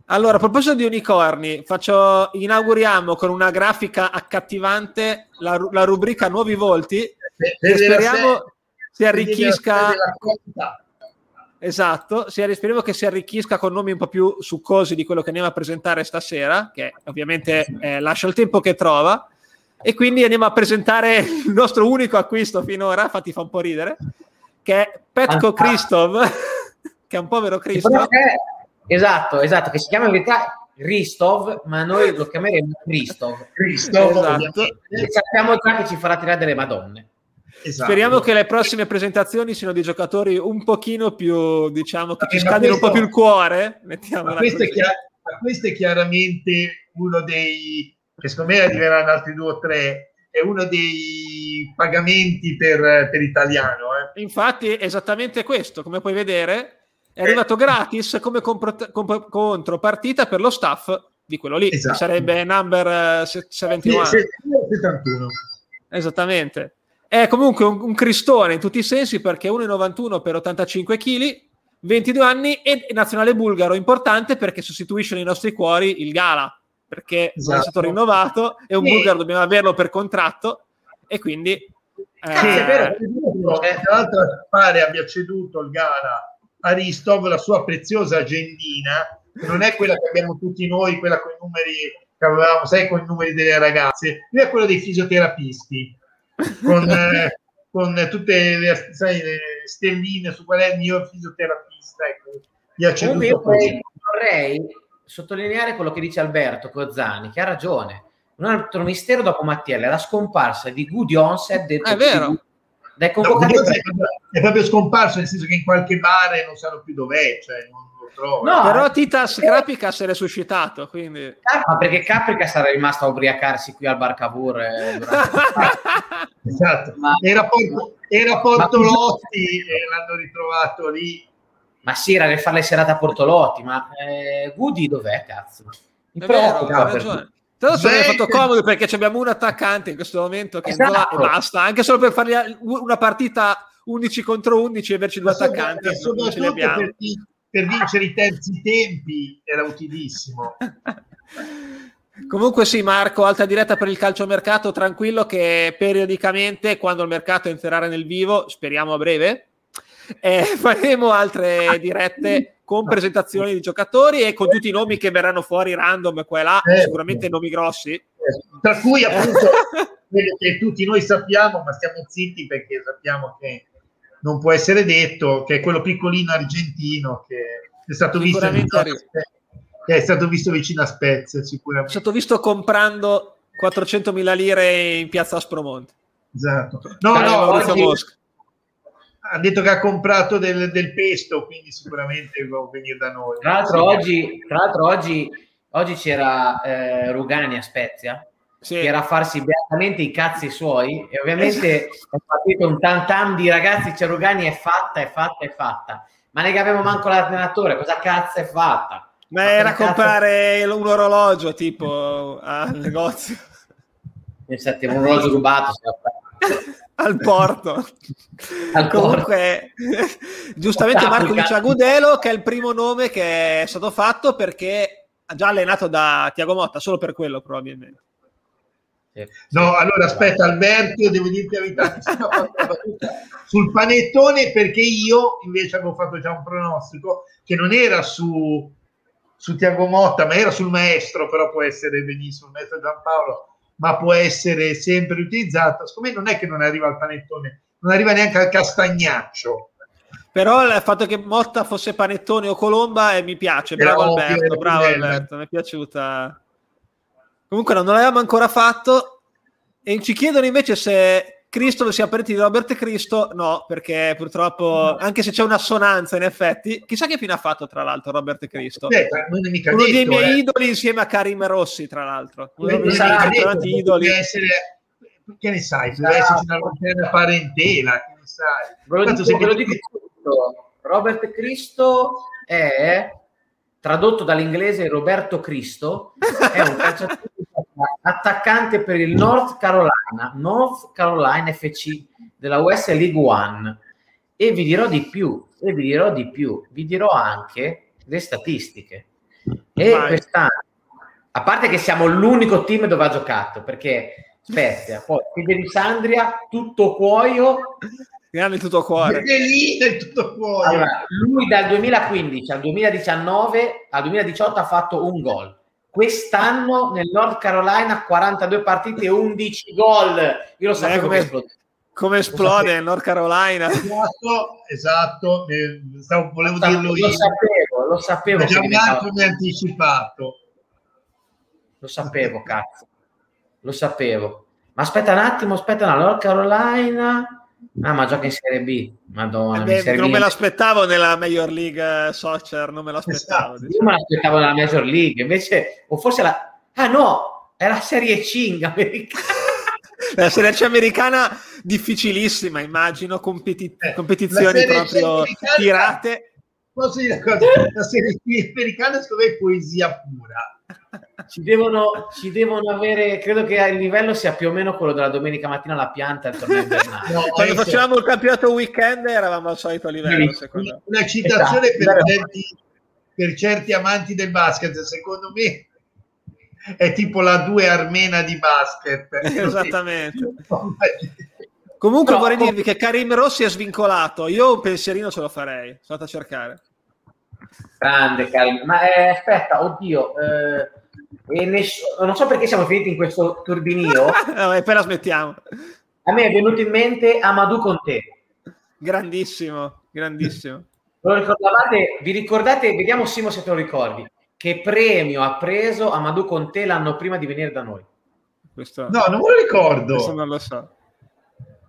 allora, a proposito di unicorni, faccio, inauguriamo con una grafica accattivante la, la rubrica Nuovi Volti, che speriamo si arricchisca... Esatto, si, speriamo che si arricchisca con nomi un po' più succosi di quello che andiamo a presentare stasera, che ovviamente eh, lascia il tempo che trova. E quindi andiamo a presentare il nostro unico acquisto finora, infatti fa un po' ridere, che è Petko Kristov, che è un povero Kristov. Esatto, esatto, che si chiama in verità Ristov, ma noi lo chiameremo Kristov. Kristov, esatto. Sappiamo già che ci farà tirare delle madonne. Esatto. Speriamo che le prossime presentazioni siano di giocatori un pochino più, diciamo, che ci scaldino un po' più il cuore. Ma questo, è chiar- questo è chiaramente uno dei che secondo me arriveranno altri due o tre, è uno dei pagamenti per, per italiano. Eh. Infatti, esattamente questo, come puoi vedere, è arrivato eh. gratis come compro- comp- contropartita per lo staff di quello lì, esatto. sarebbe number 71. Sì, 71. Esattamente. È comunque un, un, cristone in tutti i sensi perché 1,91 per 85 kg, 22 anni e nazionale bulgaro, importante perché sostituisce nei nostri cuori il Gala perché esatto. non è stato esatto. rinnovato e un sì. bulgaro dobbiamo averlo per contratto e quindi eh, sì, è vero, eh, tra l'altro pare abbia ceduto il gara a Ristov la sua preziosa agendina che non è quella che abbiamo tutti noi quella con i numeri che avevamo sai con i numeri delle ragazze lui è quello dei fisioterapisti con, (laughs) eh, con tutte le, sai, le stelline su qual è il mio fisioterapista. Ecco, gli ha ceduto vorrei, vorrei sottolineare quello che dice Alberto Cozzani, che ha ragione. Un altro mistero dopo Mattielli è la scomparsa di Goody Onset detto è vero. Dai no, è, è proprio scomparso, nel senso che in qualche bar non sanno più dov'è, cioè non lo trovo. No, però Titas Capricas è resuscitato, quindi... Ah, ma perché Caprica sarà rimasto a ubriacarsi qui al bar Cavour eh, (laughs) esatto. Ma... Era, Porto, era Portolotti ma... e l'hanno ritrovato lì. Ma sì, era per fare le serate a Portolotti, ma eh, Woody dov'è, cazzo? Mi preoccupa per... Tra l'altro mi è fatto comodo perché abbiamo un attaccante in questo momento che esatto. e basta, anche solo per fare una partita 11 contro 11 e averci due attaccanti. Non ce li abbiamo. Per, per vincere i terzi tempi era utilissimo. (laughs) Comunque sì, Marco, alta diretta per il calciomercato, tranquillo che periodicamente, quando il mercato entrerà nel vivo, speriamo a breve, eh, (laughs) faremo altre dirette con presentazioni di giocatori e con tutti i nomi che verranno fuori random qua e là, eh, sicuramente nomi grossi. Eh, tra cui appunto (laughs) quello che tutti noi sappiamo, ma stiamo zitti perché sappiamo che non può essere detto, che è quello piccolino argentino che è stato visto che è stato visto vicino a Spezia sicuramente. È stato visto comprando 400.000 lire in piazza Aspromonte. Esatto. No, no, oggi, ha detto che ha comprato del, del pesto, quindi sicuramente può venire da noi. Tra l'altro, oggi, tra l'altro oggi, oggi, c'era eh, Rugani a Spezia, sì. che era a farsi beatamente i cazzi suoi, e ovviamente è partito un tam tam di ragazzi, c'è Rugani, è fatta, è fatta, è fatta. Ma ne abbiamo manco l'allenatore, cosa cazzo è fatta? Ma era comprare cazzo... un orologio tipo al negozio. Pensate, un orologio rubato. (laughs) al porto. Al Comunque, (laughs) giustamente Marco dice Agudelo che è il primo nome che è stato fatto perché ha già allenato da Tiago Motta, solo per quello probabilmente. No, allora aspetta Alberto, devo dirti la verità, sul panettone perché io invece avevo fatto già un pronostico che non era su, su Tiago Motta, ma era sul maestro, però può essere benissimo il maestro Giampaolo ma può essere sempre utilizzata. Secondo me non è che non arriva al panettone, non arriva neanche al castagnaccio. Però il fatto che Motta fosse panettone o colomba eh, mi piace, bravo Però, Alberto, bravo Alberto, mi è piaciuta. Comunque non l'avevamo ancora fatto e ci chiedono invece se Cristo sia parenti di Robert Cristo, no, perché purtroppo, anche se c'è un'assonanza in effetti, chissà che fine ha fatto tra l'altro Robert Cristo. Eh, Uno detto, dei miei eh. idoli insieme a Karim Rossi, tra l'altro. Uno dei miei detto, idoli. Essere, che ne sai? Deve esatto. esserci una lontana parentela, che ne sai? Ve lo dico, ve lo dico Robert Cristo è tradotto dall'inglese Roberto Cristo, è un (laughs) calciatore attaccante per il North Carolina, North Carolina FC della US League One. E vi dirò di più, e vi dirò di più, vi dirò anche le statistiche. E Vai. quest'anno, a parte che siamo l'unico team dove ha giocato, perché Spezia, poi Sandria, tutto cuoio. Grande tutto cuore. lì del tutto cuore. Allora, lui dal 2015 al 2019 al 2018 ha fatto un gol quest'anno nel North Carolina 42 partite e 11 gol. Io lo sapevo eh, come, esplode. come esplode il North Carolina. Esatto, esatto. Eh, stavo, volevo lo dirlo io. Lo sapevo, lo sapevo. Già un altro mi ha anticipato. Lo sapevo, cazzo. Lo sapevo. Ma aspetta un attimo, aspetta, la North Carolina Ah, ma gioca in Serie B. Madonna, eh beh, non me l'aspettavo nella Major League Soccer, non me l'aspettavo. Esatto. Io me l'aspettavo nella Major League, invece, o forse la... Ah no, era Serie C (laughs) americana. la Serie C americana difficilissima, immagino, competi- eh, competizioni proprio tirate. Posso dire una cosa? La Serie C americana secondo me è poesia pura ci devono, ci devono avere, credo che il livello sia più o meno quello della domenica mattina alla pianta del torneo invernale. No, Quando facevamo il campionato weekend eravamo al solito livello. Una, una citazione esatto. per, certi, per certi amanti del basket, secondo me è tipo la due armena di basket. (laughs) Esattamente. (laughs) Comunque no, vorrei dirvi che Karim Rossi è svincolato. Io un pensierino ce lo farei. Sono andato a cercare. Grande Karim. Ma eh, aspetta, oddio. Eh, ness- non so perché siamo finiti in questo turbinio. e poi la smettiamo. A me è venuto in mente Amadou Conte. Grandissimo, grandissimo. (laughs) Lo ricordavate? Vi ricordate? Vediamo Simo se te lo ricordi. Che premio ha preso Amadou Conte l'anno prima di venire da noi? Questo... No, non me lo ricordo. Questo non lo so.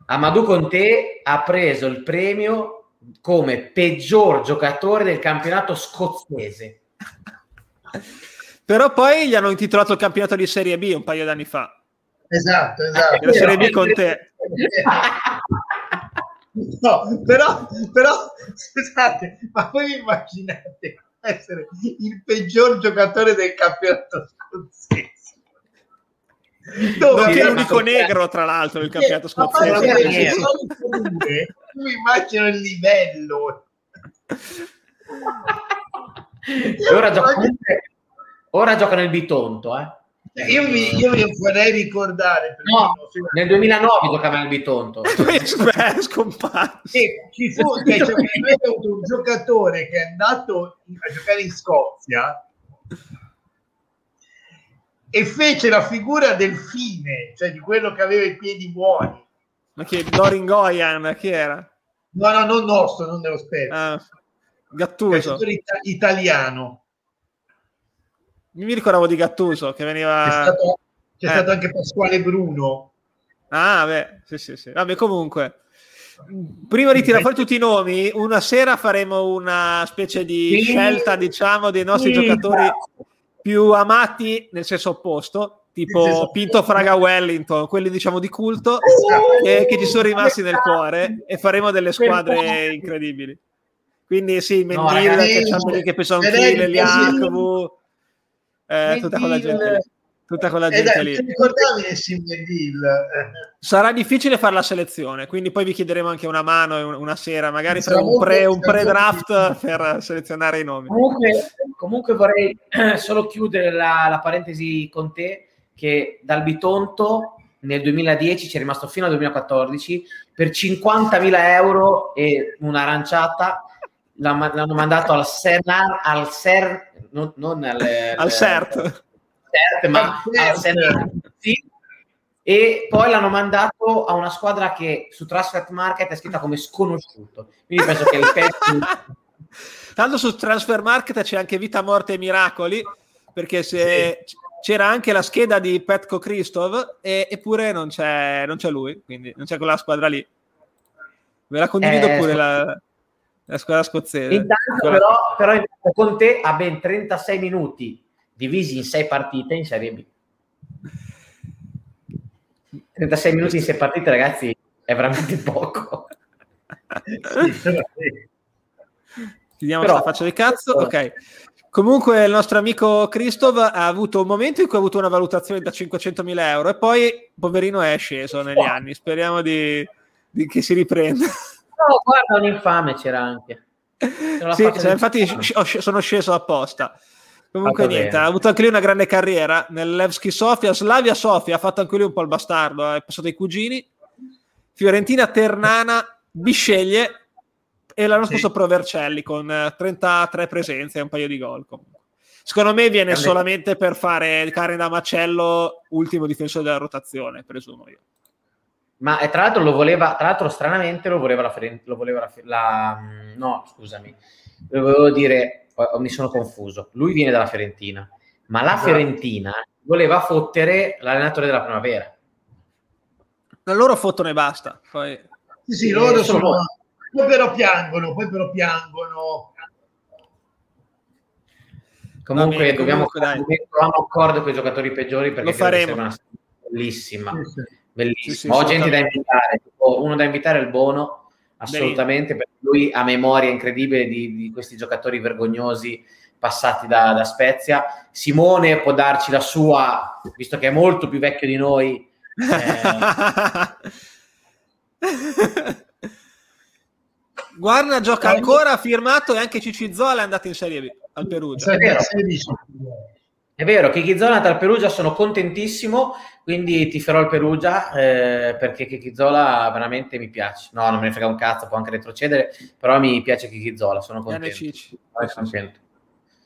Amadou Conte ha preso il premio come peggior giocatore del campionato scozzese. Però poi gli hanno intitolato il campionato di Serie B un paio d'anni fa. Esatto, esatto. La Serie B con te. (laughs) No, però, però, scusate, ma voi immaginate essere il peggior giocatore del campionato scozzese? Dove è l'unico negro, tra l'altro, del campionato scozzese. Mi immagino il livello. (laughs) ora, gioca, ora gioca nel bitonto, eh. Eh, io mi, io mi vorrei ricordare no, nel 2009 giocava nel Bitonto (laughs) è scomparso ci fu cioè, un giocatore che è andato a giocare in Scozia e fece la figura del fine cioè di quello che aveva i piedi buoni ma che Dorin Goyan chi era? no no non nostro non dello spero ah, Gattuso italiano mi ricordavo di Gattuso che veniva. C'è stato, c'è eh. stato anche Pasquale Bruno. Ah, beh, sì, sì, sì. Vabbè, comunque, prima di tirare fuori tutti i nomi, una sera faremo una specie di sì. scelta, diciamo, dei nostri sì. giocatori più amati nel senso opposto, tipo Pinto Fraga Wellington, quelli diciamo di culto, che, che ci sono rimasti nel cuore e faremo delle squadre incredibili. Quindi sì, Mendil, no, che, che, che Pesonchile, Liakvu, eh, tutta quella gente tutta quella gente eh, lì. ricordavi Deal? Sarà difficile fare la selezione, quindi poi vi chiederemo anche una mano una sera, magari faremo un, pre, un pre-draft (laughs) per selezionare i nomi. Comunque, comunque vorrei (clears throat) solo chiudere la, la, parentesi con te, che dal Bitonto nel 2010 ci è rimasto fino al 2014 per 50.000 euro e un'aranciata l'hanno mandato al Senar, al Ser, non, non al, al CERT. CERT, ma Senar, sì. E poi l'hanno mandato a una squadra che su Transfer Market è scritta come sconosciuto. Quindi penso che il (laughs) pezzo... Tanto su Transfer Market c'è anche Vita, Morte e Miracoli, perché se... Sì c'era anche la scheda di Petco Christov e, eppure non c'è, non c'è, lui, quindi non c'è quella squadra lì. Ve la condivido eh, pure la, la squadra scozzese. Intanto però, però intanto Conte ha ben 36 minuti divisi in 6 partite in Serie B. 36 minuti in 6 partite, ragazzi, è veramente poco. Chiudiamo questa faccia di cazzo. Ok. Comunque il nostro amico Christoph ha avuto un momento in cui ha avuto una valutazione da 500.000 euro e poi, poverino, è sceso negli anni. Speriamo di, di che si riprenda. No, guarda, un infame c'era anche. Sì, cioè, infatti sono sceso apposta. Comunque ah, niente, bene. ha avuto anche lui una grande carriera nel Levski Sofia, Slavia Sofia, ha fatto anche lui un po' il bastardo, è passato ai cugini. Fiorentina Ternana, (laughs) Bisceglie e l'anno sì. scorso Provercelli con 33 presenze e un paio di gol comunque. Secondo me viene grande. solamente per fare carne da macello, ultimo difensore della rotazione, presumo io. Ma tra l'altro lo voleva, tra l'altro stranamente lo voleva la, lo voleva la, la no, scusami, volevo dire, mi sono confuso. Lui viene dalla Fiorentina, ma la esatto. Fiorentina voleva fottere l'allenatore della primavera. Da loro fottono e basta. Poi... Sì, sì, loro sono... Poi però piangono, poi però piangono. Comunque bene, dobbiamo, comunque, dobbiamo accordo con i giocatori peggiori perché lo faremo. Una bellissima. Sì, sì bellissimo. Sì, sì, Ho gente da invitare, uno da invitare è il Bono, assolutamente, perché lui ha memoria incredibile di, di questi giocatori vergognosi passati da, da, Spezia. Simone può darci la sua, visto che è molto più vecchio di noi. Eh... (laughs) Guarda, gioca ancora, ha firmato e anche Cicizzola è andato in Serie B al Perugia. È vero, è vero che Chizzola al Perugia sono contentissimo quindi ti farò il Perugia eh, perché Chichizola veramente mi piace. No, non me ne frega un cazzo, può anche retrocedere, però mi piace Chichizola, sono contento. Sono contento.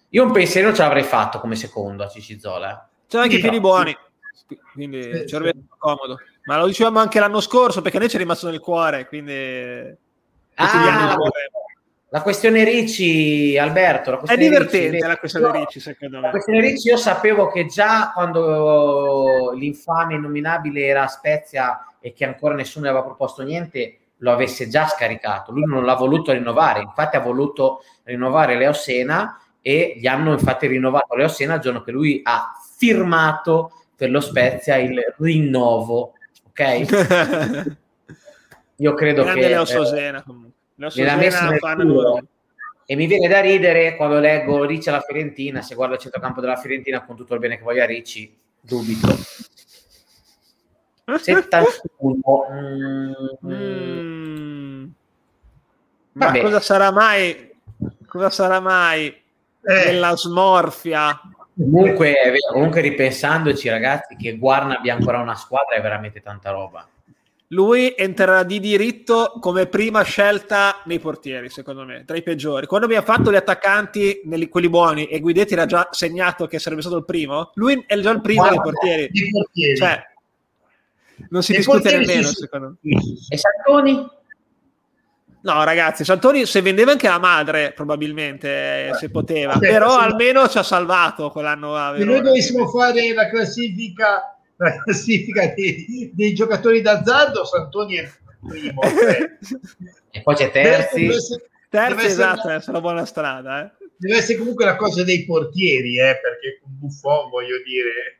Io un pensiero ce l'avrei fatto come secondo a Cicizola. Eh. C'è anche i piedi buoni, quindi sì, ci sì. comodo. Ma lo dicevamo anche l'anno scorso perché a noi ci è rimasto nel cuore, quindi... Ah, la questione Ricci, Alberto. È divertente Ricci, la questione Ricci, secondo me. La questione Ricci, io sapevo che già quando l'infame innominabile era a Spezia e che ancora nessuno aveva proposto niente, lo avesse già scaricato. Lui non l'ha voluto rinnovare, infatti ha voluto rinnovare Leo Sena e gli hanno infatti rinnovato Leo Sena il giorno che lui ha firmato per lo Spezia il rinnovo. Ok? (laughs) Io credo Grande che... Leo Sosena comunque. Leo Sosena e mi viene da ridere quando leggo Ricci alla Fiorentina, se guardo il centrocampo della Fiorentina con tutto il bene che voglia Ricci, dubito. (laughs) 71 mm, mm. Ma cosa sarà mai cosa sarà mai eh. nella smorfia? Comunque, comunque ripensandoci ragazzi che Guarna abbia ancora una squadra è veramente tanta roba lui entrerà di diritto come prima scelta nei portieri, secondo me, tra i peggiori. Quando abbiamo fatto gli attaccanti, quelli buoni, e Guidetti era già segnato che sarebbe stato il primo, lui è già il primo dei portieri. portieri. Cioè, non si discute nemmeno, sì, secondo me. E Santoni? No, ragazzi, Santoni se vendeva anche la madre, probabilmente, eh, se poteva, Vabbè, però sì. almeno ci ha salvato quell'anno. Se noi dovessimo fare la classifica (laughs) la classifica dei, dei, giocatori d'azzardo, Santoni è primo. (laughs) e poi c'è Terzi. Terzi, esatto, è una buona strada. Eh. Deve essere comunque la cosa dei portieri, eh, perché con Buffon voglio dire...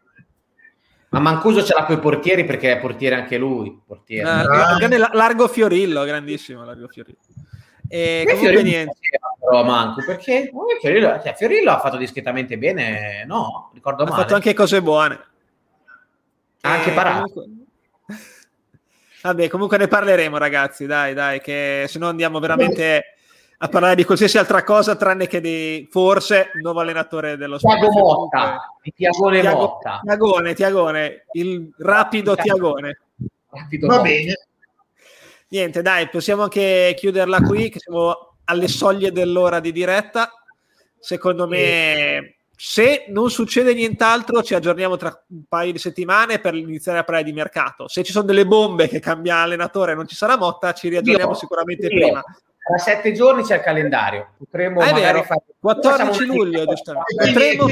Ma Mancuso ce l'ha con i portieri perché è portiere anche lui. Portiere. Ah, ah. Largo Fiorillo, grandissimo Largo Fiorillo. E comunque Fiorillo niente. Però Manco, perché Fiorillo, cioè, Fiorillo, ha fatto discretamente bene, no? Ricordo ha male. Ha fatto anche cose buone. Anche eh, parato. Comunque... Vabbè, comunque ne parleremo, ragazzi. Dai, dai, che se no andiamo veramente a parlare di qualsiasi altra cosa tranne che di forse il nuovo allenatore dello Tiago Motta, Tiagone Tiago, Motta. Tiagone, Tiagone, il rapido Tiagone. Rapido Va Motta. bene. Niente, dai, possiamo anche chiuderla qui, che siamo alle soglie dell'ora di diretta. Secondo me se non succede nient'altro, ci aggiorniamo tra un paio di settimane per iniziare a parlare di mercato. Se ci sono delle bombe che cambia allenatore e non ci sarà Motta, ci riaggiorniamo io, sicuramente io. prima. Tra sette giorni c'è il calendario. Potremmo ah, magari fare 14 luglio, giustamente. Potremmo...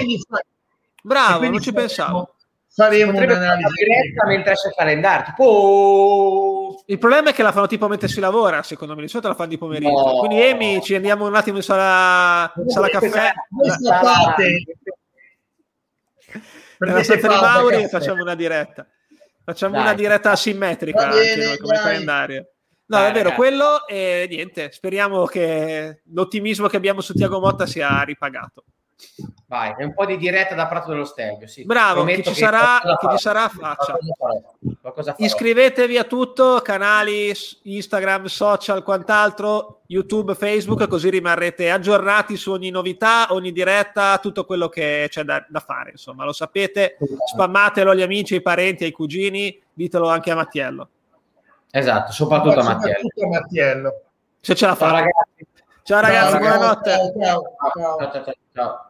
Bravo, non ci pensavo. Faremo un'analisi diretta mentre c'è il calendario. Tipo... Il problema è che la fanno tipo mentre si lavora, secondo me, di solito la fanno di pomeriggio. No. Quindi Emi, ci andiamo un attimo in sala, in sala caffè. Nella stanza di Mauri facciamo una diretta. Facciamo Dai. una diretta asimmetrica bene, anche come calendario. No, Dai, è vero, quello e niente. Speriamo che l'ottimismo che abbiamo su Tiago Motta sia ripagato. Vai, è un po' di diretta da Prato dello Stelvio. Sì. Bravo, chi ci, sarà, chi ci sarà faccia. Iscrivetevi a tutto, canali, Instagram, social, quant'altro, YouTube, Facebook, così rimarrete aggiornati su ogni novità, ogni diretta, tutto quello che c'è da, da fare. Insomma, lo sapete, spammatelo agli amici, ai parenti, ai cugini, ditelo anche a Mattiello. Esatto, soprattutto a Mattiello. a Mattiello. Se ce la fa. Ciao ragazzi, ciao, ragazzi, ciao, buonanotte. ciao. ciao. ciao. ciao.